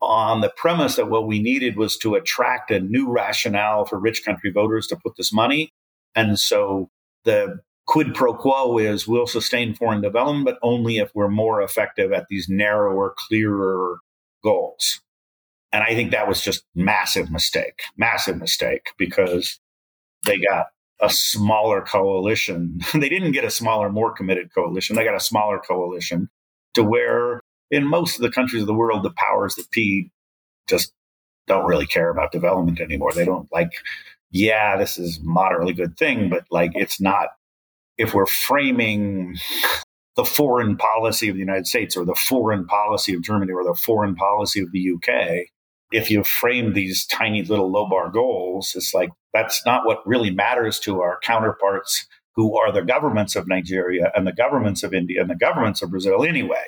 on the premise that what we needed was to attract a new rationale for rich country voters to put this money. And so the quid pro quo is we'll sustain foreign development, but only if we're more effective at these narrower, clearer goals. And I think that was just massive mistake, massive mistake because they got a smaller coalition. they didn't get a smaller, more committed coalition. They got a smaller coalition to where in most of the countries of the world, the powers that be just don't really care about development anymore. They don't like, yeah, this is moderately good thing, but like it's not. If we're framing the foreign policy of the United States or the foreign policy of Germany or the foreign policy of the UK, if you frame these tiny little low bar goals, it's like that's not what really matters to our counterparts who are the governments of Nigeria and the governments of India and the governments of Brazil anyway.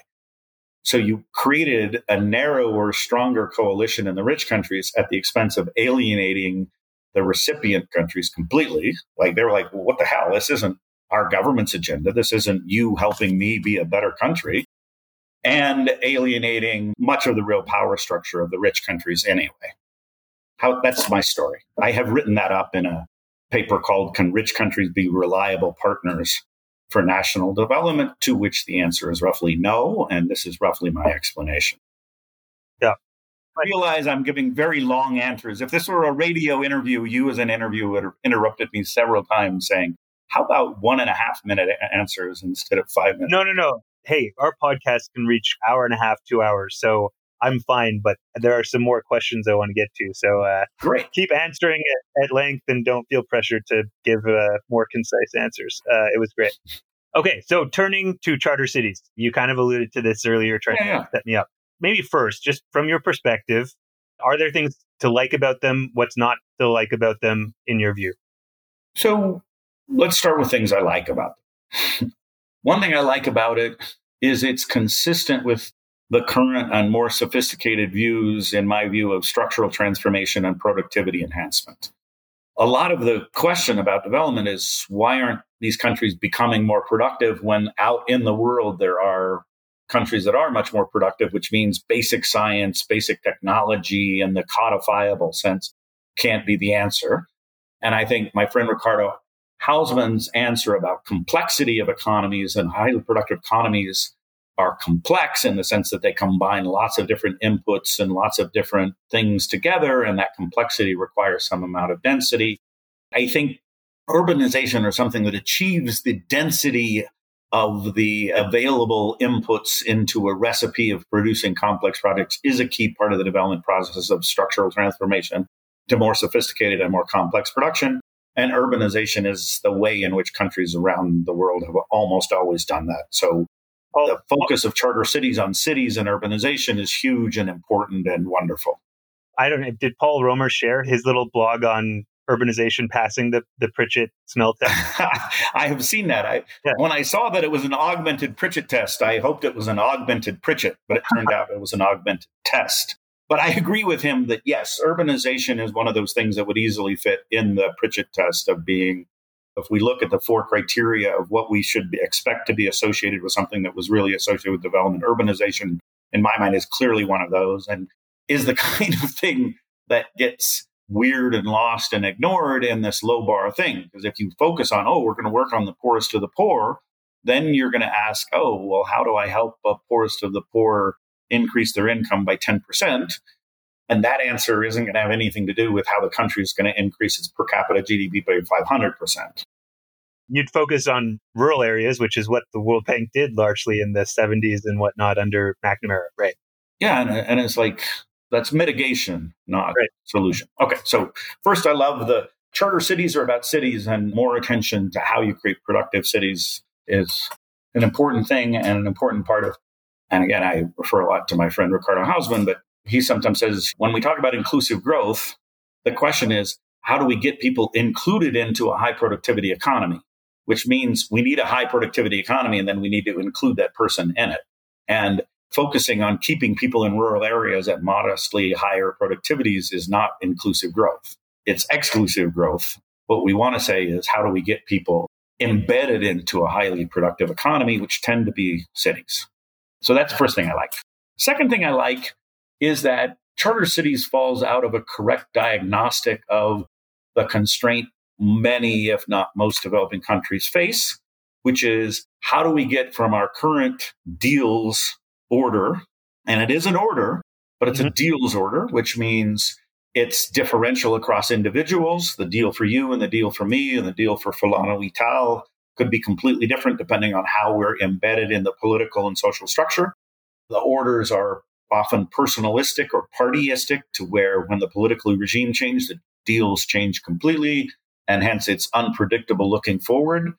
So you created a narrower, stronger coalition in the rich countries at the expense of alienating the recipient countries completely. Like they were like, well, what the hell? This isn't our government's agenda. This isn't you helping me be a better country. And alienating much of the real power structure of the rich countries anyway. How, that's my story. I have written that up in a paper called Can Rich Countries Be Reliable Partners for national development, to which the answer is roughly no. And this is roughly my explanation. Yeah. I realize I'm giving very long answers. If this were a radio interview, you as an interviewer interrupted me several times saying, how about one and a half minute answers instead of five minutes? No, no, no. Hey, our podcast can reach hour and a half, two hours. So I'm fine, but there are some more questions I want to get to. So uh, great. Keep answering at, at length and don't feel pressured to give uh, more concise answers. Uh, it was great. Okay, so turning to charter cities, you kind of alluded to this earlier, trying yeah, to set me up. Maybe first, just from your perspective, are there things to like about them? What's not to like about them in your view? So let's start with things I like about them. One thing I like about it is it's consistent with the current and more sophisticated views, in my view, of structural transformation and productivity enhancement. A lot of the question about development is why aren't these countries becoming more productive when out in the world there are countries that are much more productive, which means basic science, basic technology, and the codifiable sense can't be the answer. And I think my friend Ricardo Hausmann's answer about complexity of economies and highly productive economies are complex in the sense that they combine lots of different inputs and lots of different things together, and that complexity requires some amount of density. I think urbanization or something that achieves the density of the available inputs into a recipe of producing complex products is a key part of the development process of structural transformation to more sophisticated and more complex production. And urbanization is the way in which countries around the world have almost always done that. So Oh. the focus of charter cities on cities and urbanization is huge and important and wonderful. I don't know. Did Paul Romer share his little blog on urbanization passing the, the Pritchett smell test? I have seen that. I, yeah. When I saw that it was an augmented Pritchett test, I hoped it was an augmented Pritchett, but it turned out it was an augmented test. But I agree with him that yes, urbanization is one of those things that would easily fit in the Pritchett test of being, if we look at the four criteria of what we should be, expect to be associated with something that was really associated with development, urbanization, in my mind, is clearly one of those and is the kind of thing that gets weird and lost and ignored in this low bar thing. Because if you focus on, oh, we're going to work on the poorest of the poor, then you're going to ask, oh, well, how do I help the poorest of the poor increase their income by 10%? And that answer isn't going to have anything to do with how the country is going to increase its per capita GDP by 500%. You'd focus on rural areas, which is what the World Bank did largely in the 70s and whatnot under McNamara, right? Yeah. And, and it's like, that's mitigation, not right. solution. Okay, so first, I love the charter cities are about cities, and more attention to how you create productive cities is an important thing and an important part of. And again, I refer a lot to my friend Ricardo Hausmann, but he sometimes says when we talk about inclusive growth, the question is how do we get people included into a high productivity economy? Which means we need a high productivity economy, and then we need to include that person in it. And focusing on keeping people in rural areas at modestly higher productivities is not inclusive growth. It's exclusive growth. What we want to say is how do we get people embedded into a highly productive economy, which tend to be cities. So that's the first thing I like. Second thing I like is that charter cities falls out of a correct diagnostic of the constraint many, if not most developing countries face, which is how do we get from our current deals order, and it is an order, but it's mm-hmm. a deals order, which means it's differential across individuals. The deal for you and the deal for me and the deal for Fulano Ital could be completely different depending on how we're embedded in the political and social structure. The orders are often personalistic or partyistic to where when the political regime changes, the deals change completely. And hence it's unpredictable looking forward.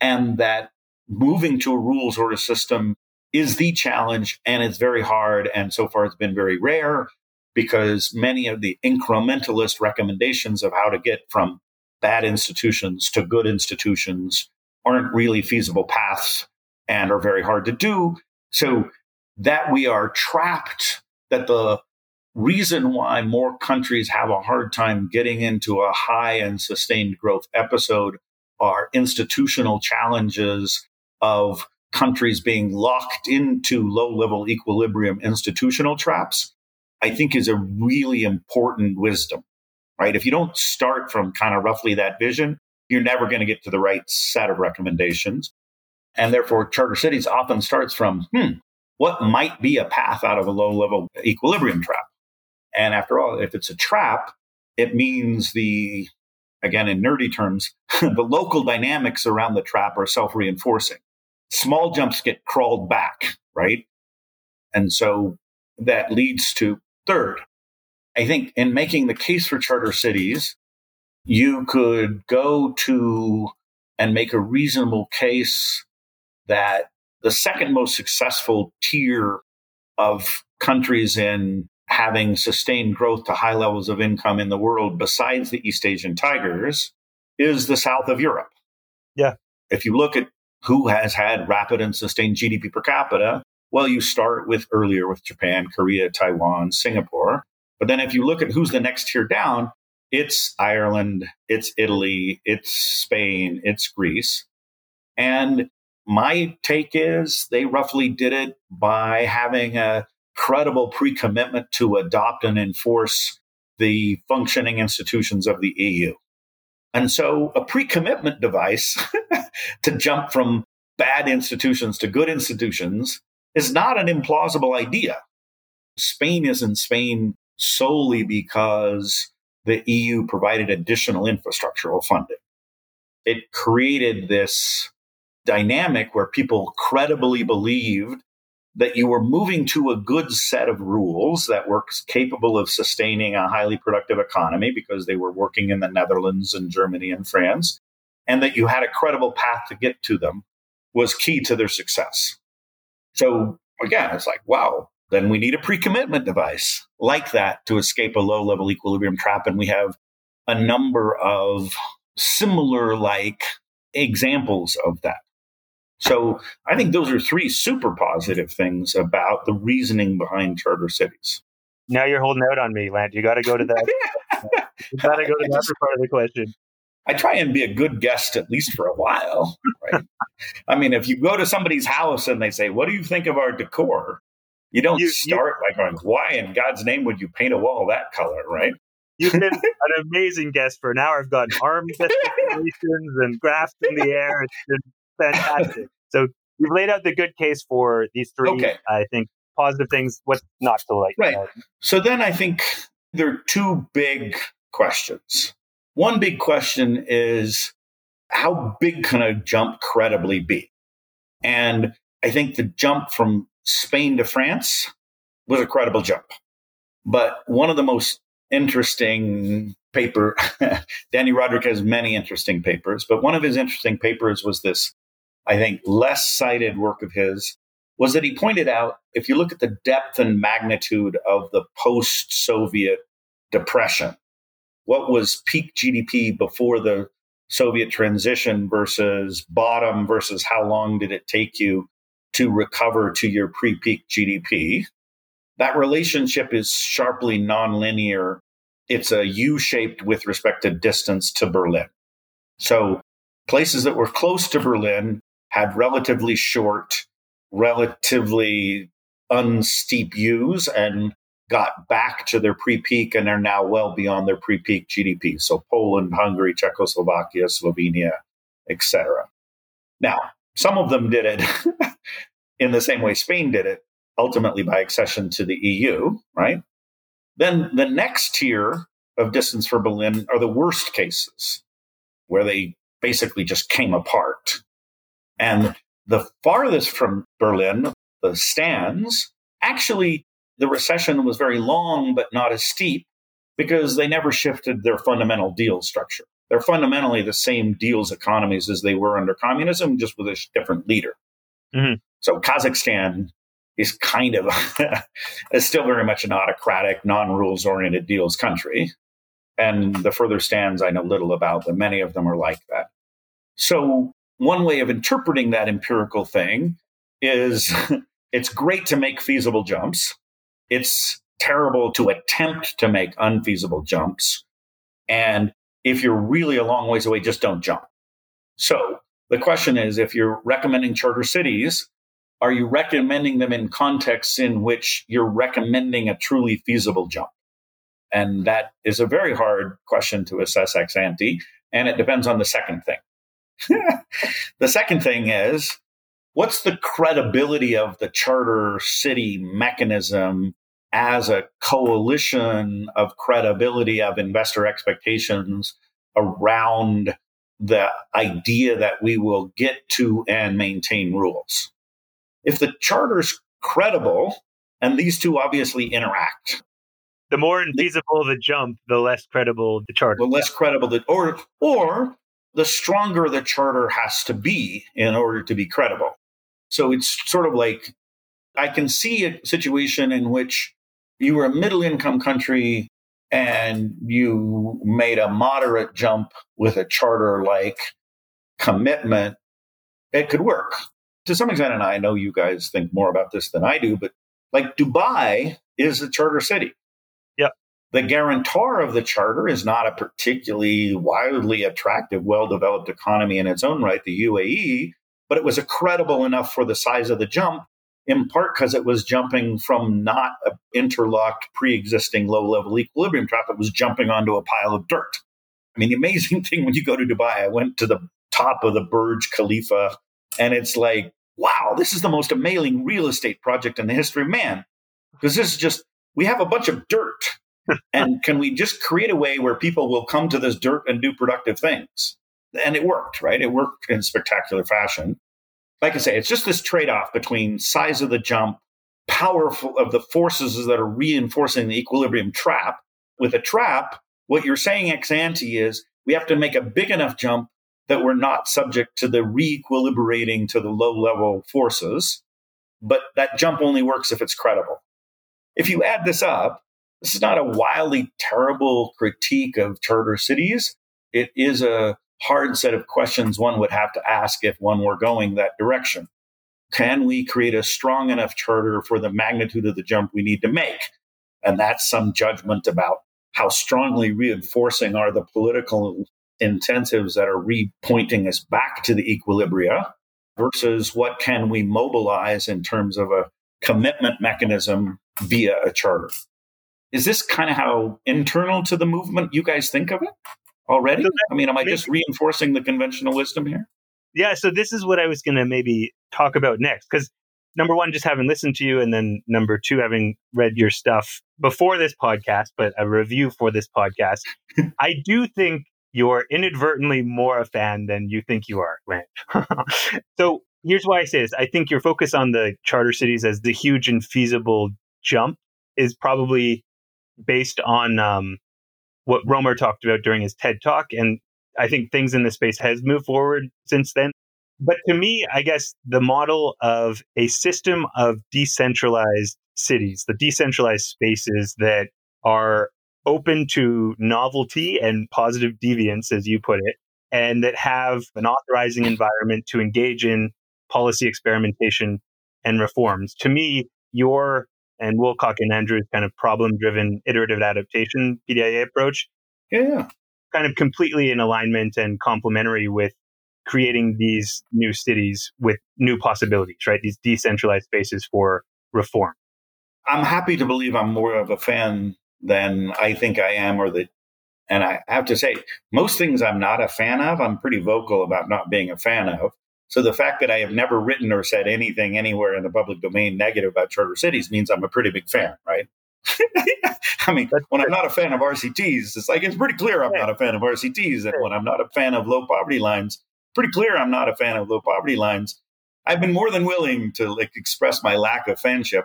And that moving to a rules order system is the challenge and it's very hard. And so far it's been very rare because many of the incrementalist recommendations of how to get from bad institutions to good institutions aren't really feasible paths and are very hard to do. So that we are trapped, that the reason why more countries have a hard time getting into a high and sustained growth episode are institutional challenges of countries being locked into low level equilibrium institutional traps, I think is a really important wisdom, right? If you don't start from kind of roughly that vision, you're never going to get to the right set of recommendations. And therefore, charter cities often starts from, hmm, what might be a path out of a low level equilibrium trap? And after all, if it's a trap, it means the, again, in nerdy terms, the local dynamics around the trap are self reinforcing small jumps get crawled back, right? And so that leads to third. I think in making the case for charter cities, you could go to and make a reasonable case that the second most successful tier of countries in having sustained growth to high levels of income in the world besides the East Asian tigers is the south of Europe. Yeah. If you look at who has had rapid and sustained GDP per capita? Well, you start with earlier with Japan, Korea, Taiwan, Singapore. But then if you look at who's the next tier down, it's Ireland, it's Italy, it's Spain, it's Greece. And my take is they roughly did it by having a credible pre commitment to adopt and enforce the functioning institutions of the EU. And so a pre commitment device to jump from bad institutions to good institutions is not an implausible idea. Spain is in Spain solely because the EU provided additional infrastructural funding. It created this dynamic where people credibly believed that you were moving to a good set of rules that were capable of sustaining a highly productive economy because they were working in the Netherlands and Germany and France, and that you had a credible path to get to them was key to their success. So again, it's like, wow, then we need a pre commitment device like that to escape a low level equilibrium trap. And we have a number of similar like examples of that. So I think those are three super positive things about the reasoning behind charter cities. Now you're holding out on me, Lant. You got to go to that. you got to go to the other part of the question. I try and be a good guest at least for a while. Right? I mean, if you go to somebody's house and they say, "What do you think of our decor?" You don't you, start you, by going, "Why in God's name would you paint a wall that color?" Right? You've been an amazing guest for an hour. I've gotten arm gesticulations and graphs in the air. It's been fantastic. so you've laid out the good case for these three, okay. I think, positive things, what not to like. Right. So then I think there are two big questions. One big question is how big can a jump credibly be? And I think the jump from Spain to France was a credible jump. But one of the most interesting paper, Danny Rodrik has many interesting papers, but one of his interesting papers was this I think, less cited work of his was that he pointed out if you look at the depth and magnitude of the post Soviet depression, what was peak GDP before the Soviet transition versus bottom versus how long did it take you to recover to your pre peak GDP? That relationship is sharply nonlinear. It's a U shaped with respect to distance to Berlin. So places that were close to Berlin had relatively short, relatively unsteep U's and got back to their pre-peak and are now well beyond their pre-peak GDP. So Poland, Hungary, Czechoslovakia, Slovenia, etc. Now, some of them did it in the same way Spain did it, ultimately by accession to the EU, right? Then the next tier of distance for Berlin are the worst cases, where they basically just came apart. And the farthest from Berlin, the stands, actually, the recession was very long, but not as steep because they never shifted their fundamental deal structure. They're fundamentally the same deals economies as they were under communism, just with a different leader. Mm-hmm. So Kazakhstan is kind of is still very much an autocratic, non-rules oriented deals country. And the further stands I know little about, but many of them are like that. So one way of interpreting that empirical thing is it's great to make feasible jumps. It's terrible to attempt to make unfeasible jumps. And if you're really a long ways away, just don't jump. So the question is if you're recommending charter cities, are you recommending them in contexts in which you're recommending a truly feasible jump? And that is a very hard question to assess ex ante. And it depends on the second thing. the second thing is what's the credibility of the charter city mechanism as a coalition of credibility of investor expectations around the idea that we will get to and maintain rules. If the charter's credible, and these two obviously interact. The more infeasible the jump, the less credible the charter. The less credible the or or the stronger the charter has to be in order to be credible. So it's sort of like I can see a situation in which you were a middle income country and you made a moderate jump with a charter like commitment. It could work to some extent. And I know you guys think more about this than I do, but like Dubai is a charter city. The guarantor of the charter is not a particularly wildly attractive, well developed economy in its own right, the UAE, but it was credible enough for the size of the jump, in part because it was jumping from not an interlocked pre existing low level equilibrium trap, it was jumping onto a pile of dirt. I mean, the amazing thing when you go to Dubai, I went to the top of the Burj Khalifa, and it's like, wow, this is the most amazing real estate project in the history of man. Because this is just, we have a bunch of dirt. And can we just create a way where people will come to this dirt and do productive things? And it worked, right? It worked in spectacular fashion. Like I say, it's just this trade off between size of the jump, powerful of the forces that are reinforcing the equilibrium trap. With a trap, what you're saying ex ante is we have to make a big enough jump that we're not subject to the re-equilibrating to the low level forces. But that jump only works if it's credible. If you add this up, this is not a wildly terrible critique of charter cities. It is a hard set of questions one would have to ask if one were going that direction. Can we create a strong enough charter for the magnitude of the jump we need to make? And that's some judgment about how strongly reinforcing are the political incentives that are re-pointing us back to the equilibria versus what can we mobilize in terms of a commitment mechanism via a charter. Is this kind of how internal to the movement you guys think of it already? I mean, am I just reinforcing the conventional wisdom here? Yeah, so this is what I was going to maybe talk about next because number one, just having listened to you, and then number two, having read your stuff before this podcast, but a review for this podcast, I do think you're inadvertently more a fan than you think you are, Lant. so here's why I say this. I think your focus on the charter cities as the huge and feasible jump is probably based on um, what Romer talked about during his TED talk. And I think things in the space has moved forward since then. But to me, I guess the model of a system of decentralized cities, the decentralized spaces that are open to novelty and positive deviance, as you put it, and that have an authorizing environment to engage in policy experimentation and reforms. To me, your and Woolcock and Andrews kind of problem driven iterative adaptation PDIA approach. Yeah. Kind of completely in alignment and complementary with creating these new cities with new possibilities, right? These decentralized spaces for reform. I'm happy to believe I'm more of a fan than I think I am, or that. And I have to say, most things I'm not a fan of, I'm pretty vocal about not being a fan of. So the fact that I have never written or said anything anywhere in the public domain negative about charter cities means I'm a pretty big fan, right? I mean, when I'm not a fan of RCTs, it's like it's pretty clear I'm not a fan of RCTs. And when I'm not a fan of low poverty lines, pretty clear I'm not a fan of low poverty lines. I've been more than willing to like express my lack of fanship.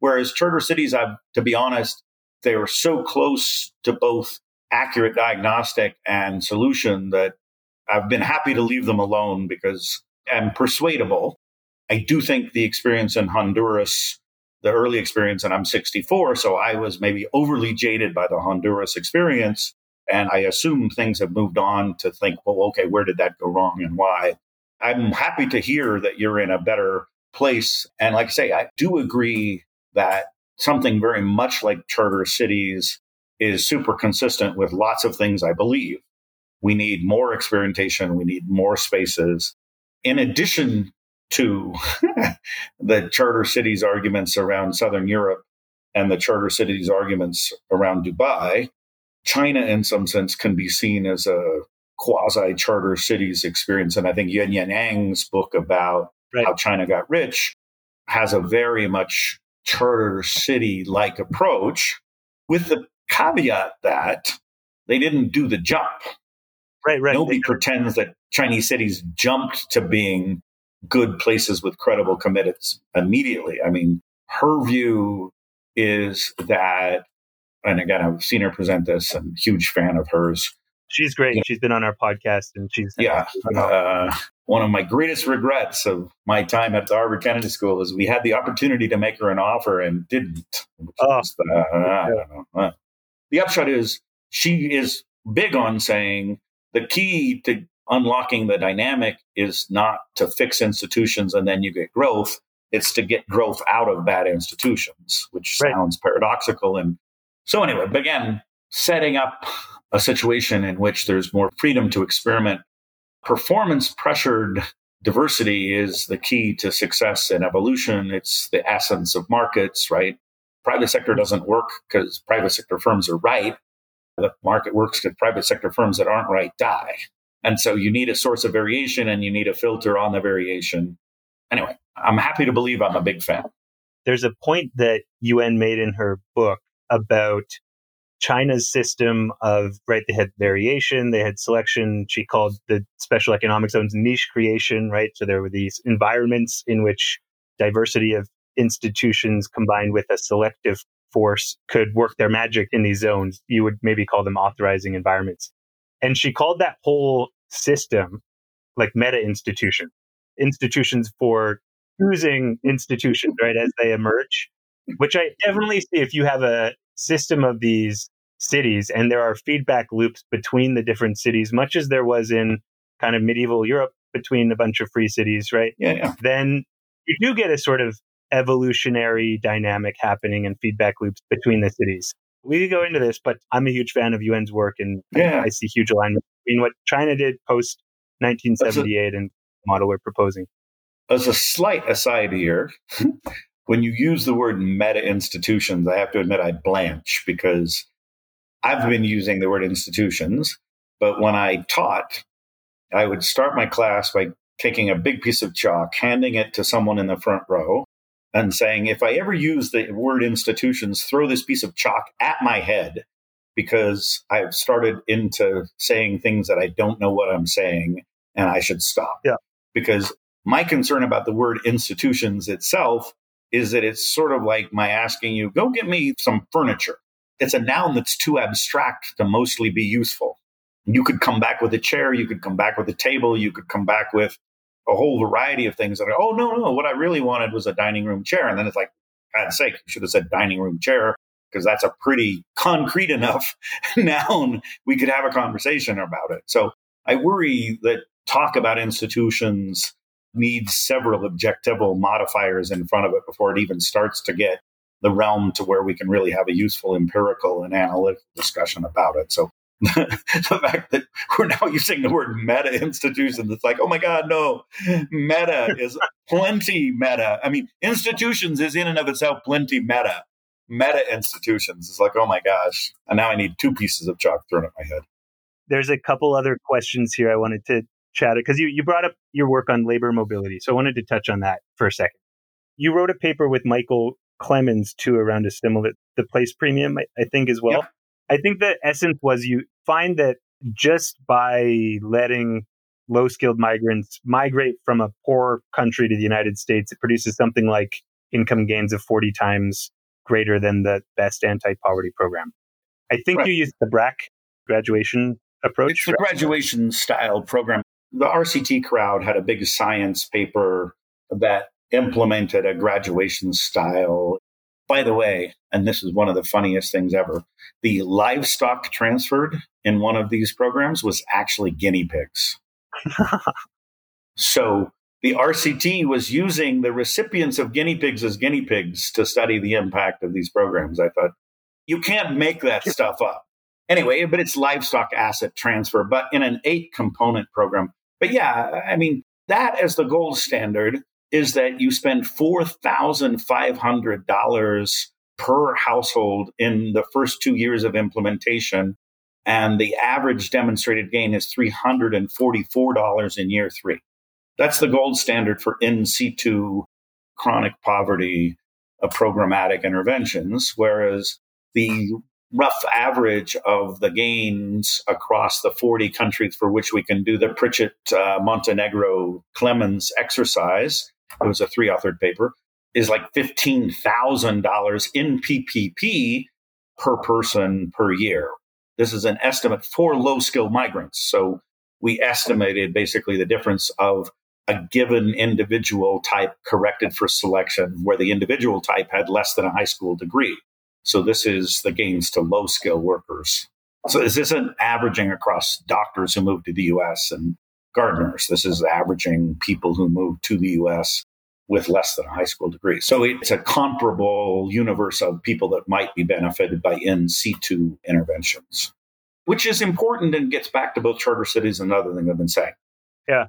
Whereas charter cities, I've to be honest, they were so close to both accurate diagnostic and solution that I've been happy to leave them alone because I'm persuadable. I do think the experience in Honduras, the early experience, and I'm 64, so I was maybe overly jaded by the Honduras experience. And I assume things have moved on to think, well, okay, where did that go wrong and why? I'm happy to hear that you're in a better place. And like I say, I do agree that something very much like charter cities is super consistent with lots of things I believe. We need more experimentation. We need more spaces. In addition to the charter cities arguments around Southern Europe and the charter cities arguments around Dubai, China, in some sense, can be seen as a quasi charter cities experience. And I think Yuanyuan Ang's book about right. how China got rich has a very much charter city like approach with the caveat that they didn't do the jump. Right, right. Nobody pretends that Chinese cities jumped to being good places with credible committeds immediately. I mean, her view is that, and again, I've seen her present this, I'm a huge fan of hers. She's great. She's been on our podcast and she's. Yeah. Uh, one of my greatest regrets of my time at the Harvard Kennedy School is we had the opportunity to make her an offer and didn't. Oh. uh, the upshot is she is big on saying the key to unlocking the dynamic is not to fix institutions and then you get growth. It's to get growth out of bad institutions, which right. sounds paradoxical. And so, anyway, but again, setting up a situation in which there's more freedom to experiment performance pressured diversity is the key to success and evolution. It's the essence of markets, right? Private sector doesn't work because private sector firms are right. The market works because private sector firms that aren't right die. And so you need a source of variation and you need a filter on the variation. Anyway, I'm happy to believe I'm a big fan. There's a point that Yuen made in her book about China's system of, right, they had variation, they had selection. She called the special economic zones niche creation, right? So there were these environments in which diversity of institutions combined with a selective force could work their magic in these zones. You would maybe call them authorizing environments. And she called that whole system like meta institution, institutions for choosing institutions, right, as they emerge, which I definitely see if you have a system of these cities and there are feedback loops between the different cities, much as there was in kind of medieval Europe between a bunch of free cities, right? Yeah, yeah. Then you do get a sort of evolutionary dynamic happening and feedback loops between the cities. We could go into this, but I'm a huge fan of Yuen's work and yeah. I see huge alignment between what China did post 1978 a, and the model we're proposing. As a slight aside here, when you use the word meta institutions, I have to admit I blanch because I've been using the word institutions, but when I taught, I would start my class by taking a big piece of chalk, handing it to someone in the front row, and saying, if I ever use the word institutions, throw this piece of chalk at my head because I've started into saying things that I don't know what I'm saying and I should stop. Yeah. Because my concern about the word institutions itself is that it's sort of like my asking you, go get me some furniture. It's a noun that's too abstract to mostly be useful. You could come back with a chair, you could come back with a table, you could come back with a whole variety of things that are, oh, no, no, what I really wanted was a dining room chair. And then it's like, God's sake, you should have said dining room chair because that's a pretty concrete enough noun. We could have a conversation about it. So I worry that talk about institutions needs several adjectival modifiers in front of it before it even starts to get the realm to where we can really have a useful empirical and analytical discussion about it. So the fact that we're now using the word meta institutions, it's like, oh my God, no, meta is plenty meta. I mean, institutions is in and of itself plenty meta. Meta institutions is like, oh my gosh. And now I need two pieces of chalk thrown at my head. There's a couple other questions here I wanted to chat because you, you brought up your work on labor mobility. So I wanted to touch on that for a second. You wrote a paper with Michael Clemens too around a similar, the place premium, I, I think as well. Yep. I think the essence was you find that just by letting low skilled migrants migrate from a poor country to the United States, it produces something like income gains of 40 times greater than the best anti poverty program. I think right. you used the BRAC graduation approach. It's the graduation style program. The RCT crowd had a big science paper that implemented a graduation style by the way, and this is one of the funniest things ever, the livestock transferred in one of these programs was actually guinea pigs. so the RCT was using the recipients of guinea pigs as guinea pigs to study the impact of these programs. I thought, you can't make that stuff up. Anyway, but it's livestock asset transfer, but in an eight component program. But yeah, I mean, that as the gold standard is that you spend $4,500 per household in the first two years of implementation. And the average demonstrated gain is $344 in year three. That's the gold standard for in situ chronic poverty uh, programmatic interventions, whereas the rough average of the gains across the 40 countries for which we can do the Pritchett uh, Montenegro Clemens exercise it was a three authored paper, is like $15,000 in PPP per person per year. This is an estimate for low skilled migrants. So we estimated basically the difference of a given individual type corrected for selection, where the individual type had less than a high school degree. So this is the gains to low skill workers. So this isn't averaging across doctors who move to the US and gardeners. This is averaging people who move to the US with less than a high school degree. So it's a comparable universe of people that might be benefited by in situ interventions, which is important and gets back to both charter cities and other thing I've been saying. Yeah.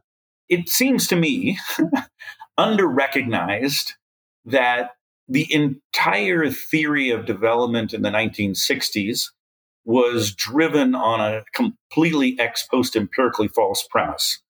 it seems to me under recognized that the entire theory of development in the 1960s was driven on a completely ex post empirically false premise.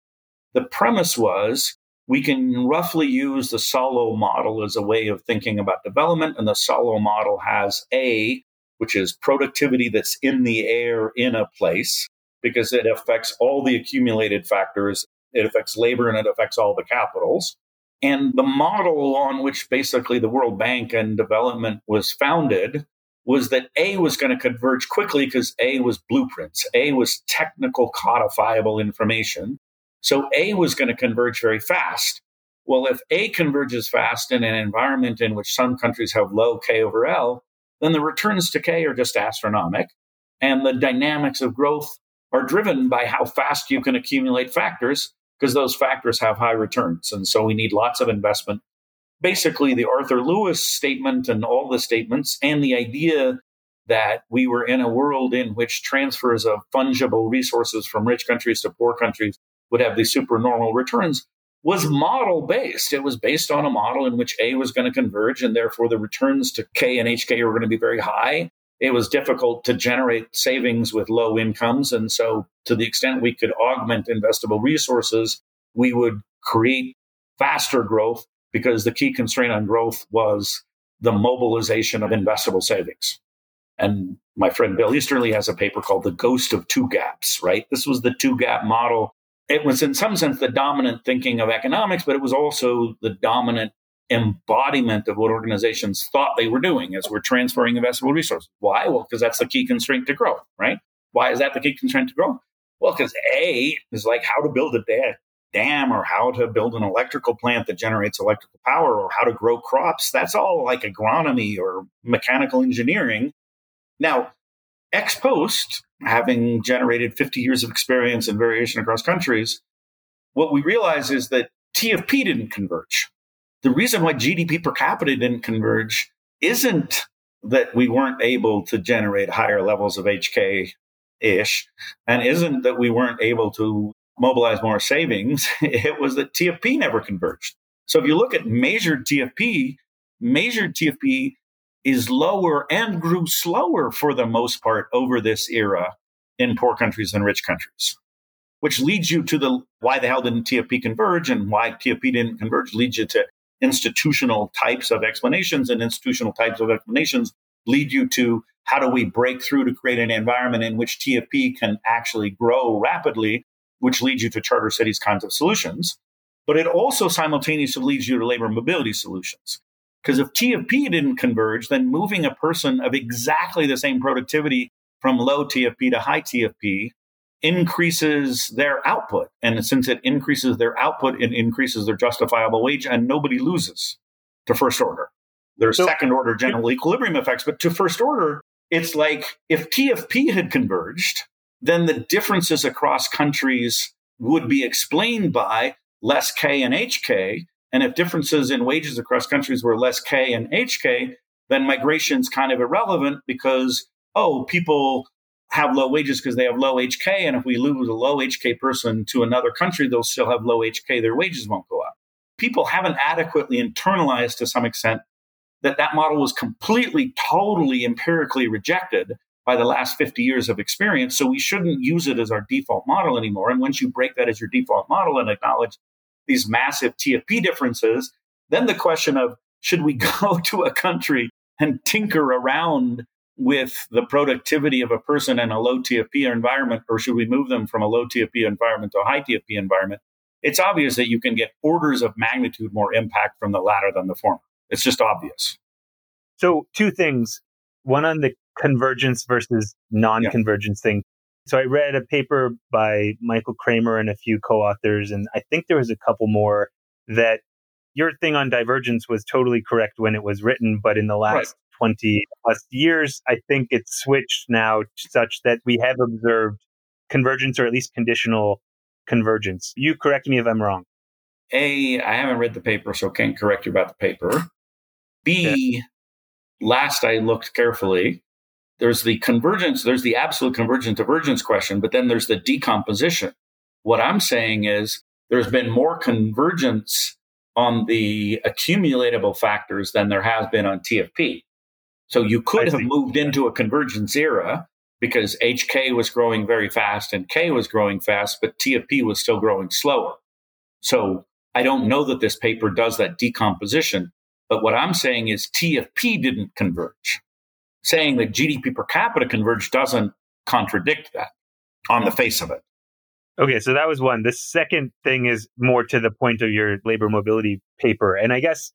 The premise was we can roughly use the Solow model as a way of thinking about development, and the Solow model has A, which is productivity that's in the air in a place, because it affects all the accumulated factors. It affects labor and it affects all the capitals. And the model on which basically the World Bank and development was founded was that A was going to converge quickly because A was blueprints, A was technical codifiable information. So A was going to converge very fast. Well, if A converges fast in an environment in which some countries have low K over L, then the returns to K are just astronomic. And the dynamics of growth are driven by how fast you can accumulate factors because those factors have high returns. And so we need lots of investment. Basically, the Arthur Lewis statement and all the statements, and the idea that we were in a world in which transfers of fungible resources from rich countries to poor countries would have these supernormal returns was model based. It was based on a model in which A was going to converge, and therefore the returns to K and HK were going to be very high it was difficult to generate savings with low incomes. And so, to the extent we could augment investable resources, we would create faster growth because the key constraint on growth was the mobilization of investable savings. And my friend Bill Easterly has a paper called The Ghost of Two Gaps, right? This was the two gap model. It was, in some sense, the dominant thinking of economics, but it was also the dominant embodiment of what organizations thought they were doing as we're transferring investable resources. Why? Well, because that's the key constraint to growth, right? Why is that the key constraint to growth? Well, because A is like how to build a dam or how to build an electrical plant that generates electrical power or how to grow crops. That's all like agronomy or mechanical engineering. Now, ex post, having generated 50 years of experience and variation across countries, what we realize is that TFP didn't converge the reason why GDP per capita didn't converge isn't that we weren't able to generate higher levels of HK ish, and isn't that we weren't able to mobilize more savings. It was that TFP never converged. So if you look at measured TFP, measured TFP is lower and grew slower for the most part over this era in poor countries and rich countries, which leads you to the why the hell didn't TFP converge and why TFP didn't converge leads you to institutional types of explanations, and institutional types of explanations lead you to how do we break through to create an environment in which TFP can actually grow rapidly, which leads you to charter cities kinds of solutions. But it also simultaneously leads you to labor mobility solutions. Because if TFP didn't converge, then moving a person of exactly the same productivity from low TFP to high TFP increases their output. And since it increases their output, it increases their justifiable wage, and nobody loses to first order. There's so, second order general equilibrium effects, but to first order, it's like if TFP had converged, then the differences across countries would be explained by less K and HK. And if differences in wages across countries were less K and HK, then migration's kind of irrelevant because, oh, people have low wages because they have low HK. And if we lose a low HK person to another country, they'll still have low HK. Their wages won't go up. People haven't adequately internalized to some extent that that model was completely, totally empirically rejected by the last 50 years of experience. So we shouldn't use it as our default model anymore. And once you break that as your default model and acknowledge these massive TFP differences, then the question of should we go to a country and tinker around with the productivity of a person in a low TFP environment, or should we move them from a low TFP environment to a high TFP environment? It's obvious that you can get orders of magnitude more impact from the latter than the former. It's just obvious. So, two things one on the convergence versus non convergence yeah. thing. So, I read a paper by Michael Kremer and a few co authors, and I think there was a couple more that your thing on divergence was totally correct when it was written, but in the last 20 plus years, I think it's switched now such that we have observed convergence or at least conditional convergence. You correct me if I'm wrong. A, I haven't read the paper, so can't correct you about the paper. B, last I looked carefully, there's the convergence, there's the absolute convergence divergence question, but then there's the decomposition. What I'm saying is there's been more convergence on the accumulatable factors than there has been on TFP. So you could have moved into a convergence era because HK was growing very fast and K was growing fast, but TFP was still growing slower. So I don't know that this paper does that decomposition. But what I'm saying is TFP didn't converge. Saying that GDP per capita converged doesn't contradict that on the face of it. Okay, so that was one. The second thing is more to the point of your labor mobility paper. And I guess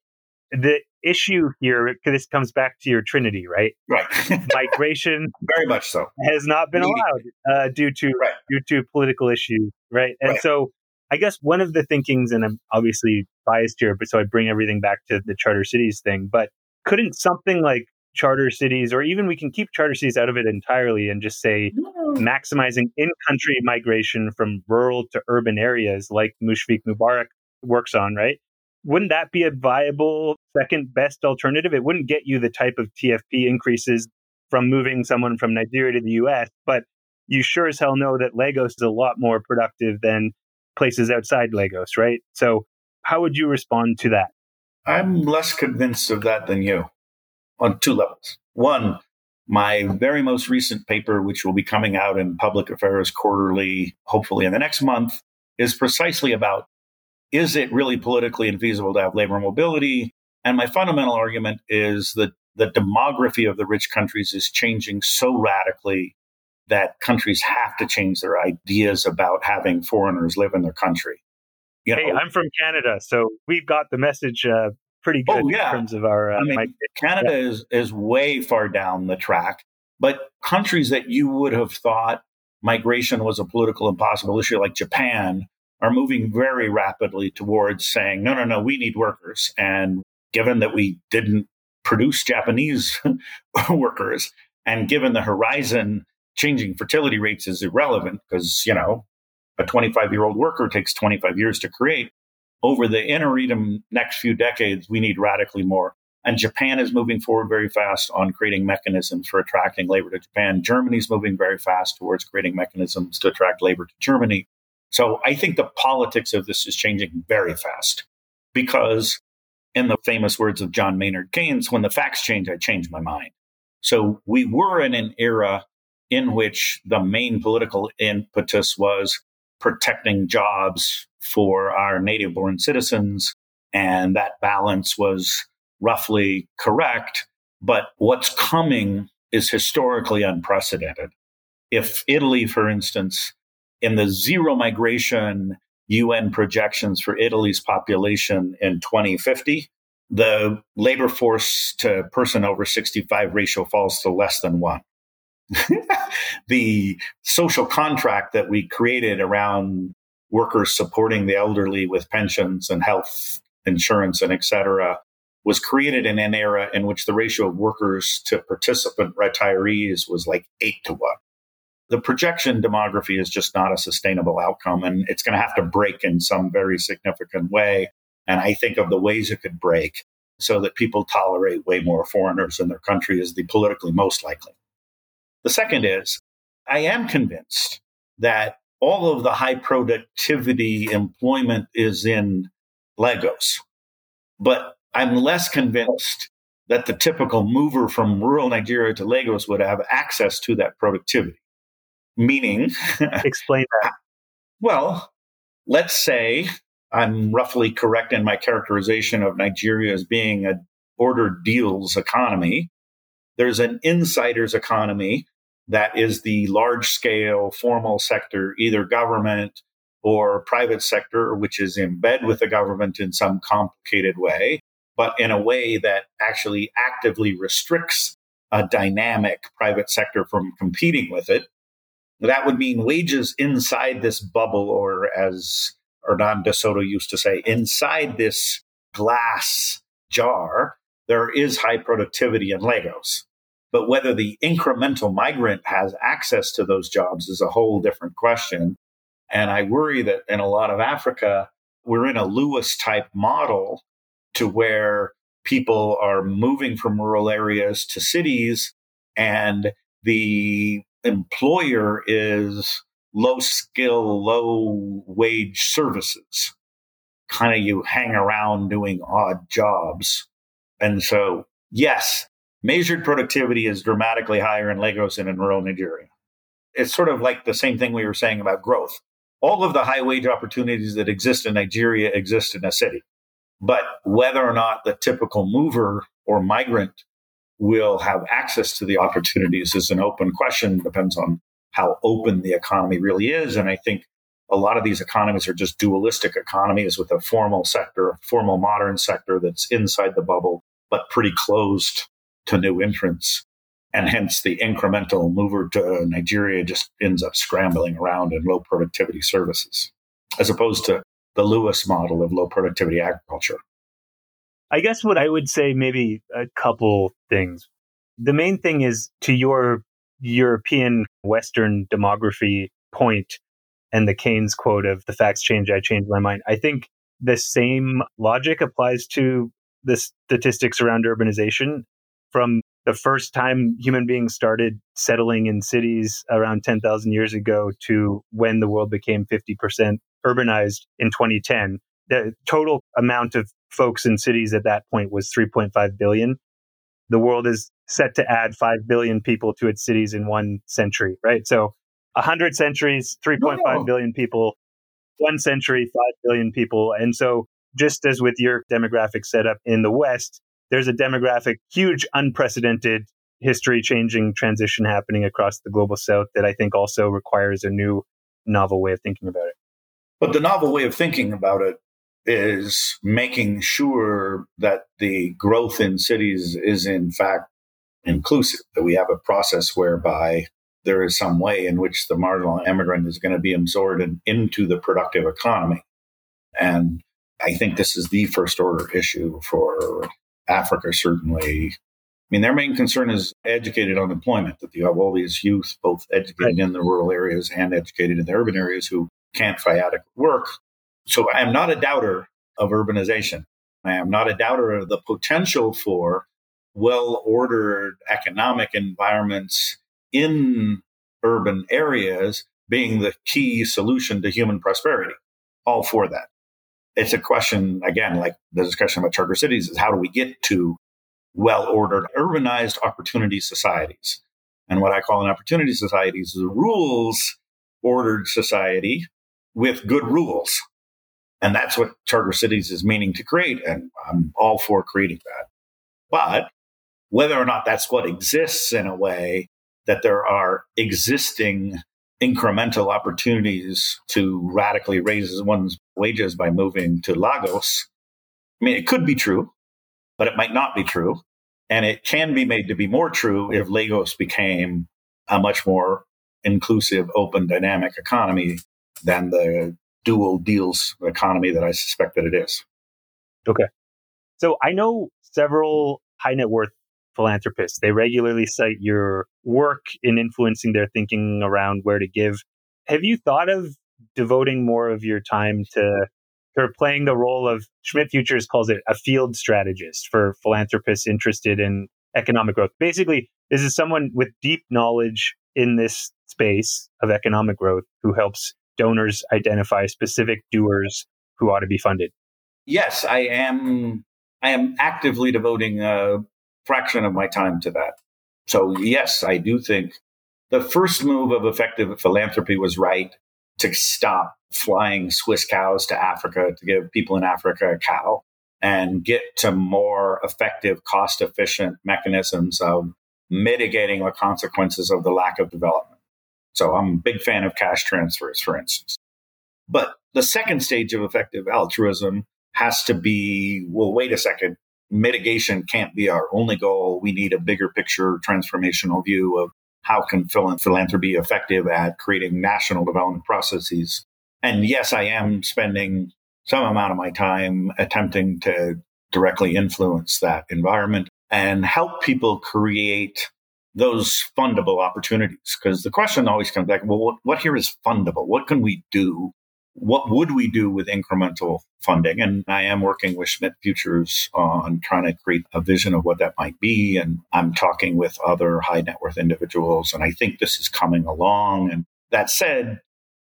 the issue here, this comes back to your Trinity, right? Right. Migration, very much so, has not been allowed uh, due to right. due to political issues, right? And right. so, I guess one of the thinkings, and I'm obviously biased here, but so I bring everything back to the charter cities thing. But couldn't something like charter cities, or even we can keep charter cities out of it entirely and just say maximizing in country migration from rural to urban areas like Mushfiq Mobarak works on, right? Wouldn't that be a viable second best alternative? It wouldn't get you the type of TFP increases from moving someone from Nigeria to the US, but you sure as hell know that Lagos is a lot more productive than places outside Lagos, right? So, how would you respond to that? I'm less convinced of that than you on two levels. One, my very most recent paper, which will be coming out in Public Affairs Quarterly, hopefully in the next month, is precisely about is it really politically infeasible to have labor mobility? And my fundamental argument is that the demography of the rich countries is changing so radically that countries have to change their ideas about having foreigners live in their country. You know, hey, I'm from Canada, so we've got the message uh, pretty good oh, yeah. in terms of our. Uh, I mean, Canada yeah. is is way far down the track, but countries that you would have thought migration was a political impossible issue, like Japan, are moving very rapidly towards saying, no, no, no, we need workers. And given that we didn't produce Japanese workers, and given the horizon changing fertility rates is irrelevant because, you know, a 25 year old worker takes 25 years to create over the interim next few decades, we need radically more. And Japan is moving forward very fast on creating mechanisms for attracting labor to Japan. Germany's moving very fast towards creating mechanisms to attract labor to Germany. So I think the politics of this is changing very fast because, in the famous words of John Maynard Keynes, when the facts change, I change my mind. So we were in an era in which the main political impetus was protecting jobs for our native born citizens. And that balance was roughly correct. But what's coming is historically unprecedented. If Italy, for instance, in the zero migration UN projections for Italy's population in 2050, the labor force to person over 65 ratio falls to less than one. the social contract that we created around workers supporting the elderly with pensions and health insurance and et cetera was created in an era in which the ratio of workers to participant retirees was like eight to one. The projection demography is just not a sustainable outcome, and it's going to have to break in some very significant way. And I think of the ways it could break so that people tolerate way more foreigners in their country is the politically most likely. The second is, I am convinced that all of the high productivity employment is in Lagos. But I'm less convinced that the typical mover from rural Nigeria to Lagos would have access to that productivity. Meaning, explain that. Well, let's say I'm roughly correct in my characterization of Nigeria as being a ordered deals economy. There's an insider's economy that is the large scale formal sector, either government or private sector, which is in bed with the government in some complicated way, but in a way that actually actively restricts a dynamic private sector from competing with it. That would mean wages inside this bubble, or as Hernan de Soto used to say, inside this glass jar, there is high productivity in Lagos. But whether the incremental migrant has access to those jobs is a whole different question. And I worry that in a lot of Africa, we're in a Lewis type model to where people are moving from rural areas to cities and the employer is low skill, low wage services. Kind of you hang around doing odd jobs. And so, yes, measured productivity is dramatically higher in Lagos and in rural Nigeria. It's sort of like the same thing we were saying about growth. All of the high wage opportunities that exist in Nigeria exist in a city. But whether or not the typical mover or migrant will have access to the opportunities is an open question. Depends on how open the economy really is. And I think a lot of these economies are just dualistic economies with a formal sector, a formal modern sector that's inside the bubble, but pretty closed to new entrants. And hence the incremental mover to uh, Nigeria just ends up scrambling around in low productivity services, as opposed to the Lewis model of low productivity agriculture. I guess what I would say, maybe a couple things. The main thing is to your European Western demography point and the Keynes quote of the facts change, I change my mind. I think the same logic applies to the statistics around urbanization from the first time human beings started settling in cities around 10,000 years ago to when the world became 50% urbanized in 2010. The total amount of folks in cities at that point was 3.5 billion. The world is set to add 5 billion people to its cities in one century, right? So 100 centuries, three point five billion people, one century, 5 billion people. And so just as with your demographic setup in the West, there's a demographic, huge, unprecedented history changing transition happening across the global south that I think also requires a new novel way of thinking about it. But the novel way of thinking about it is making sure that the growth in cities is in fact inclusive, that we have a process whereby there is some way in which the marginal immigrant is going to be absorbed in, into the productive economy. And I think this is the first order issue for Africa, certainly. I mean, their main concern is educated unemployment, that you have all these youth, both educated right. in the rural areas and educated in the urban areas, who can't find adequate work. So I am not a doubter of urbanization. I am not a doubter of the potential for well ordered economic environments in urban areas being the key solution to human prosperity. All for that. It's a question, again, like the discussion about charter cities is how do we get to well ordered, urbanized opportunity societies? And what I call an opportunity society is a rules ordered society with good rules. And that's what charter cities is meaning to create. And I'm all for creating that. But whether or not that's what exists in a way that there are existing incremental opportunities to radically raise one's wages by moving to Lagos. I mean, it could be true, but it might not be true. And it can be made to be more true if Lagos became a much more inclusive, open, dynamic economy than the dual deals economy that I suspect that it is. Okay. So I know several high net worth philanthropists. They regularly cite your work in influencing their thinking around where to give. Have you thought of devoting more of your time to or playing the role of Schmidt Futures calls it a field strategist for philanthropists interested in economic growth. Basically, this is someone with deep knowledge in this space of economic growth who helps donors identify specific doers who ought to be funded. Yes, I am. I am actively devoting a fraction of my time to that. So yes, I do think the first move of effective philanthropy was right to stop flying Swiss cows to Africa to give people in Africa a cow and get to more effective, cost efficient mechanisms of mitigating the consequences of the lack of development. So I'm a big fan of cash transfers, for instance. But the second stage of effective altruism has to be well, wait a second. Mitigation can't be our only goal. We need a bigger picture transformational view of how can philanthropy be effective at creating national development processes. And yes, I am spending some amount of my time attempting to directly influence that environment and help people create those fundable opportunities. Because the question always comes back, well, what, what here is fundable? What can we do? What would we do with incremental funding? And I am working with Schmidt Futures on trying to create a vision of what that might be. And I'm talking with other high net worth individuals. And I think this is coming along. And that said,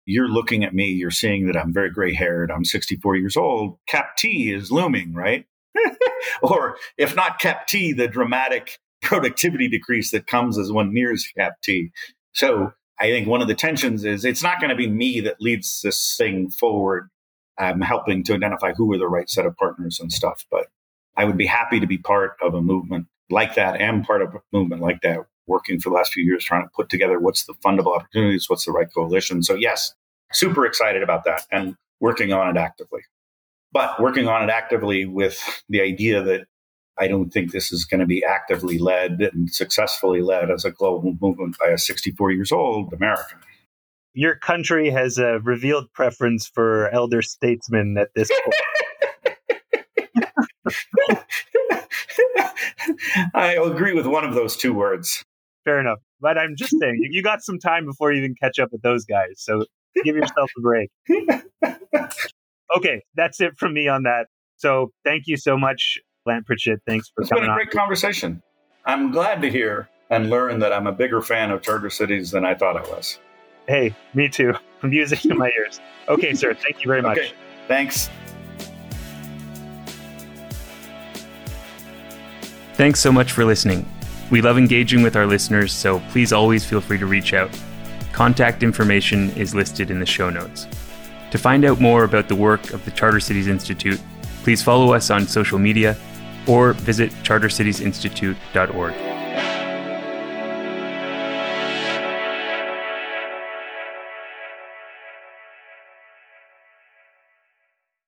you're looking at me, you're seeing that I'm very gray haired, I'm 64 years old, Cap T is looming, right? or if not Cap T, the dramatic productivity decrease that comes as one nears Cap T. So I think one of the tensions is it's not going to be me that leads this thing forward. I'm helping to identify who are the right set of partners and stuff, but I would be happy to be part of a movement like that and part of a movement like that, working for the last few years trying to put together what's the fundable opportunities, what's the right coalition. So, yes, super excited about that and working on it actively. But working on it actively with the idea that I don't think this is going to be actively led and successfully led as a global movement by a 64 years old American. Your country has a revealed preference for elder statesmen at this point. I agree with one of those two words. Fair enough. But I'm just saying, you got some time before you even catch up with those guys. So give yourself a break. okay, that's it from me on that. So thank you so much, Lant Pritchett. Thanks for it's coming on. It's been a great on. conversation. I'm glad to hear and learn that I'm a bigger fan of charter cities than I thought I was. Hey, me too. Music in my ears. Okay, sir. Thank you very much. Okay, thanks. Thanks so much for listening. We love engaging with our listeners, so please always feel free to reach out. Contact information is listed in the show notes. To find out more about the work of the Charter Cities Institute, please follow us on social media or visit chartercitiesinstitute.org.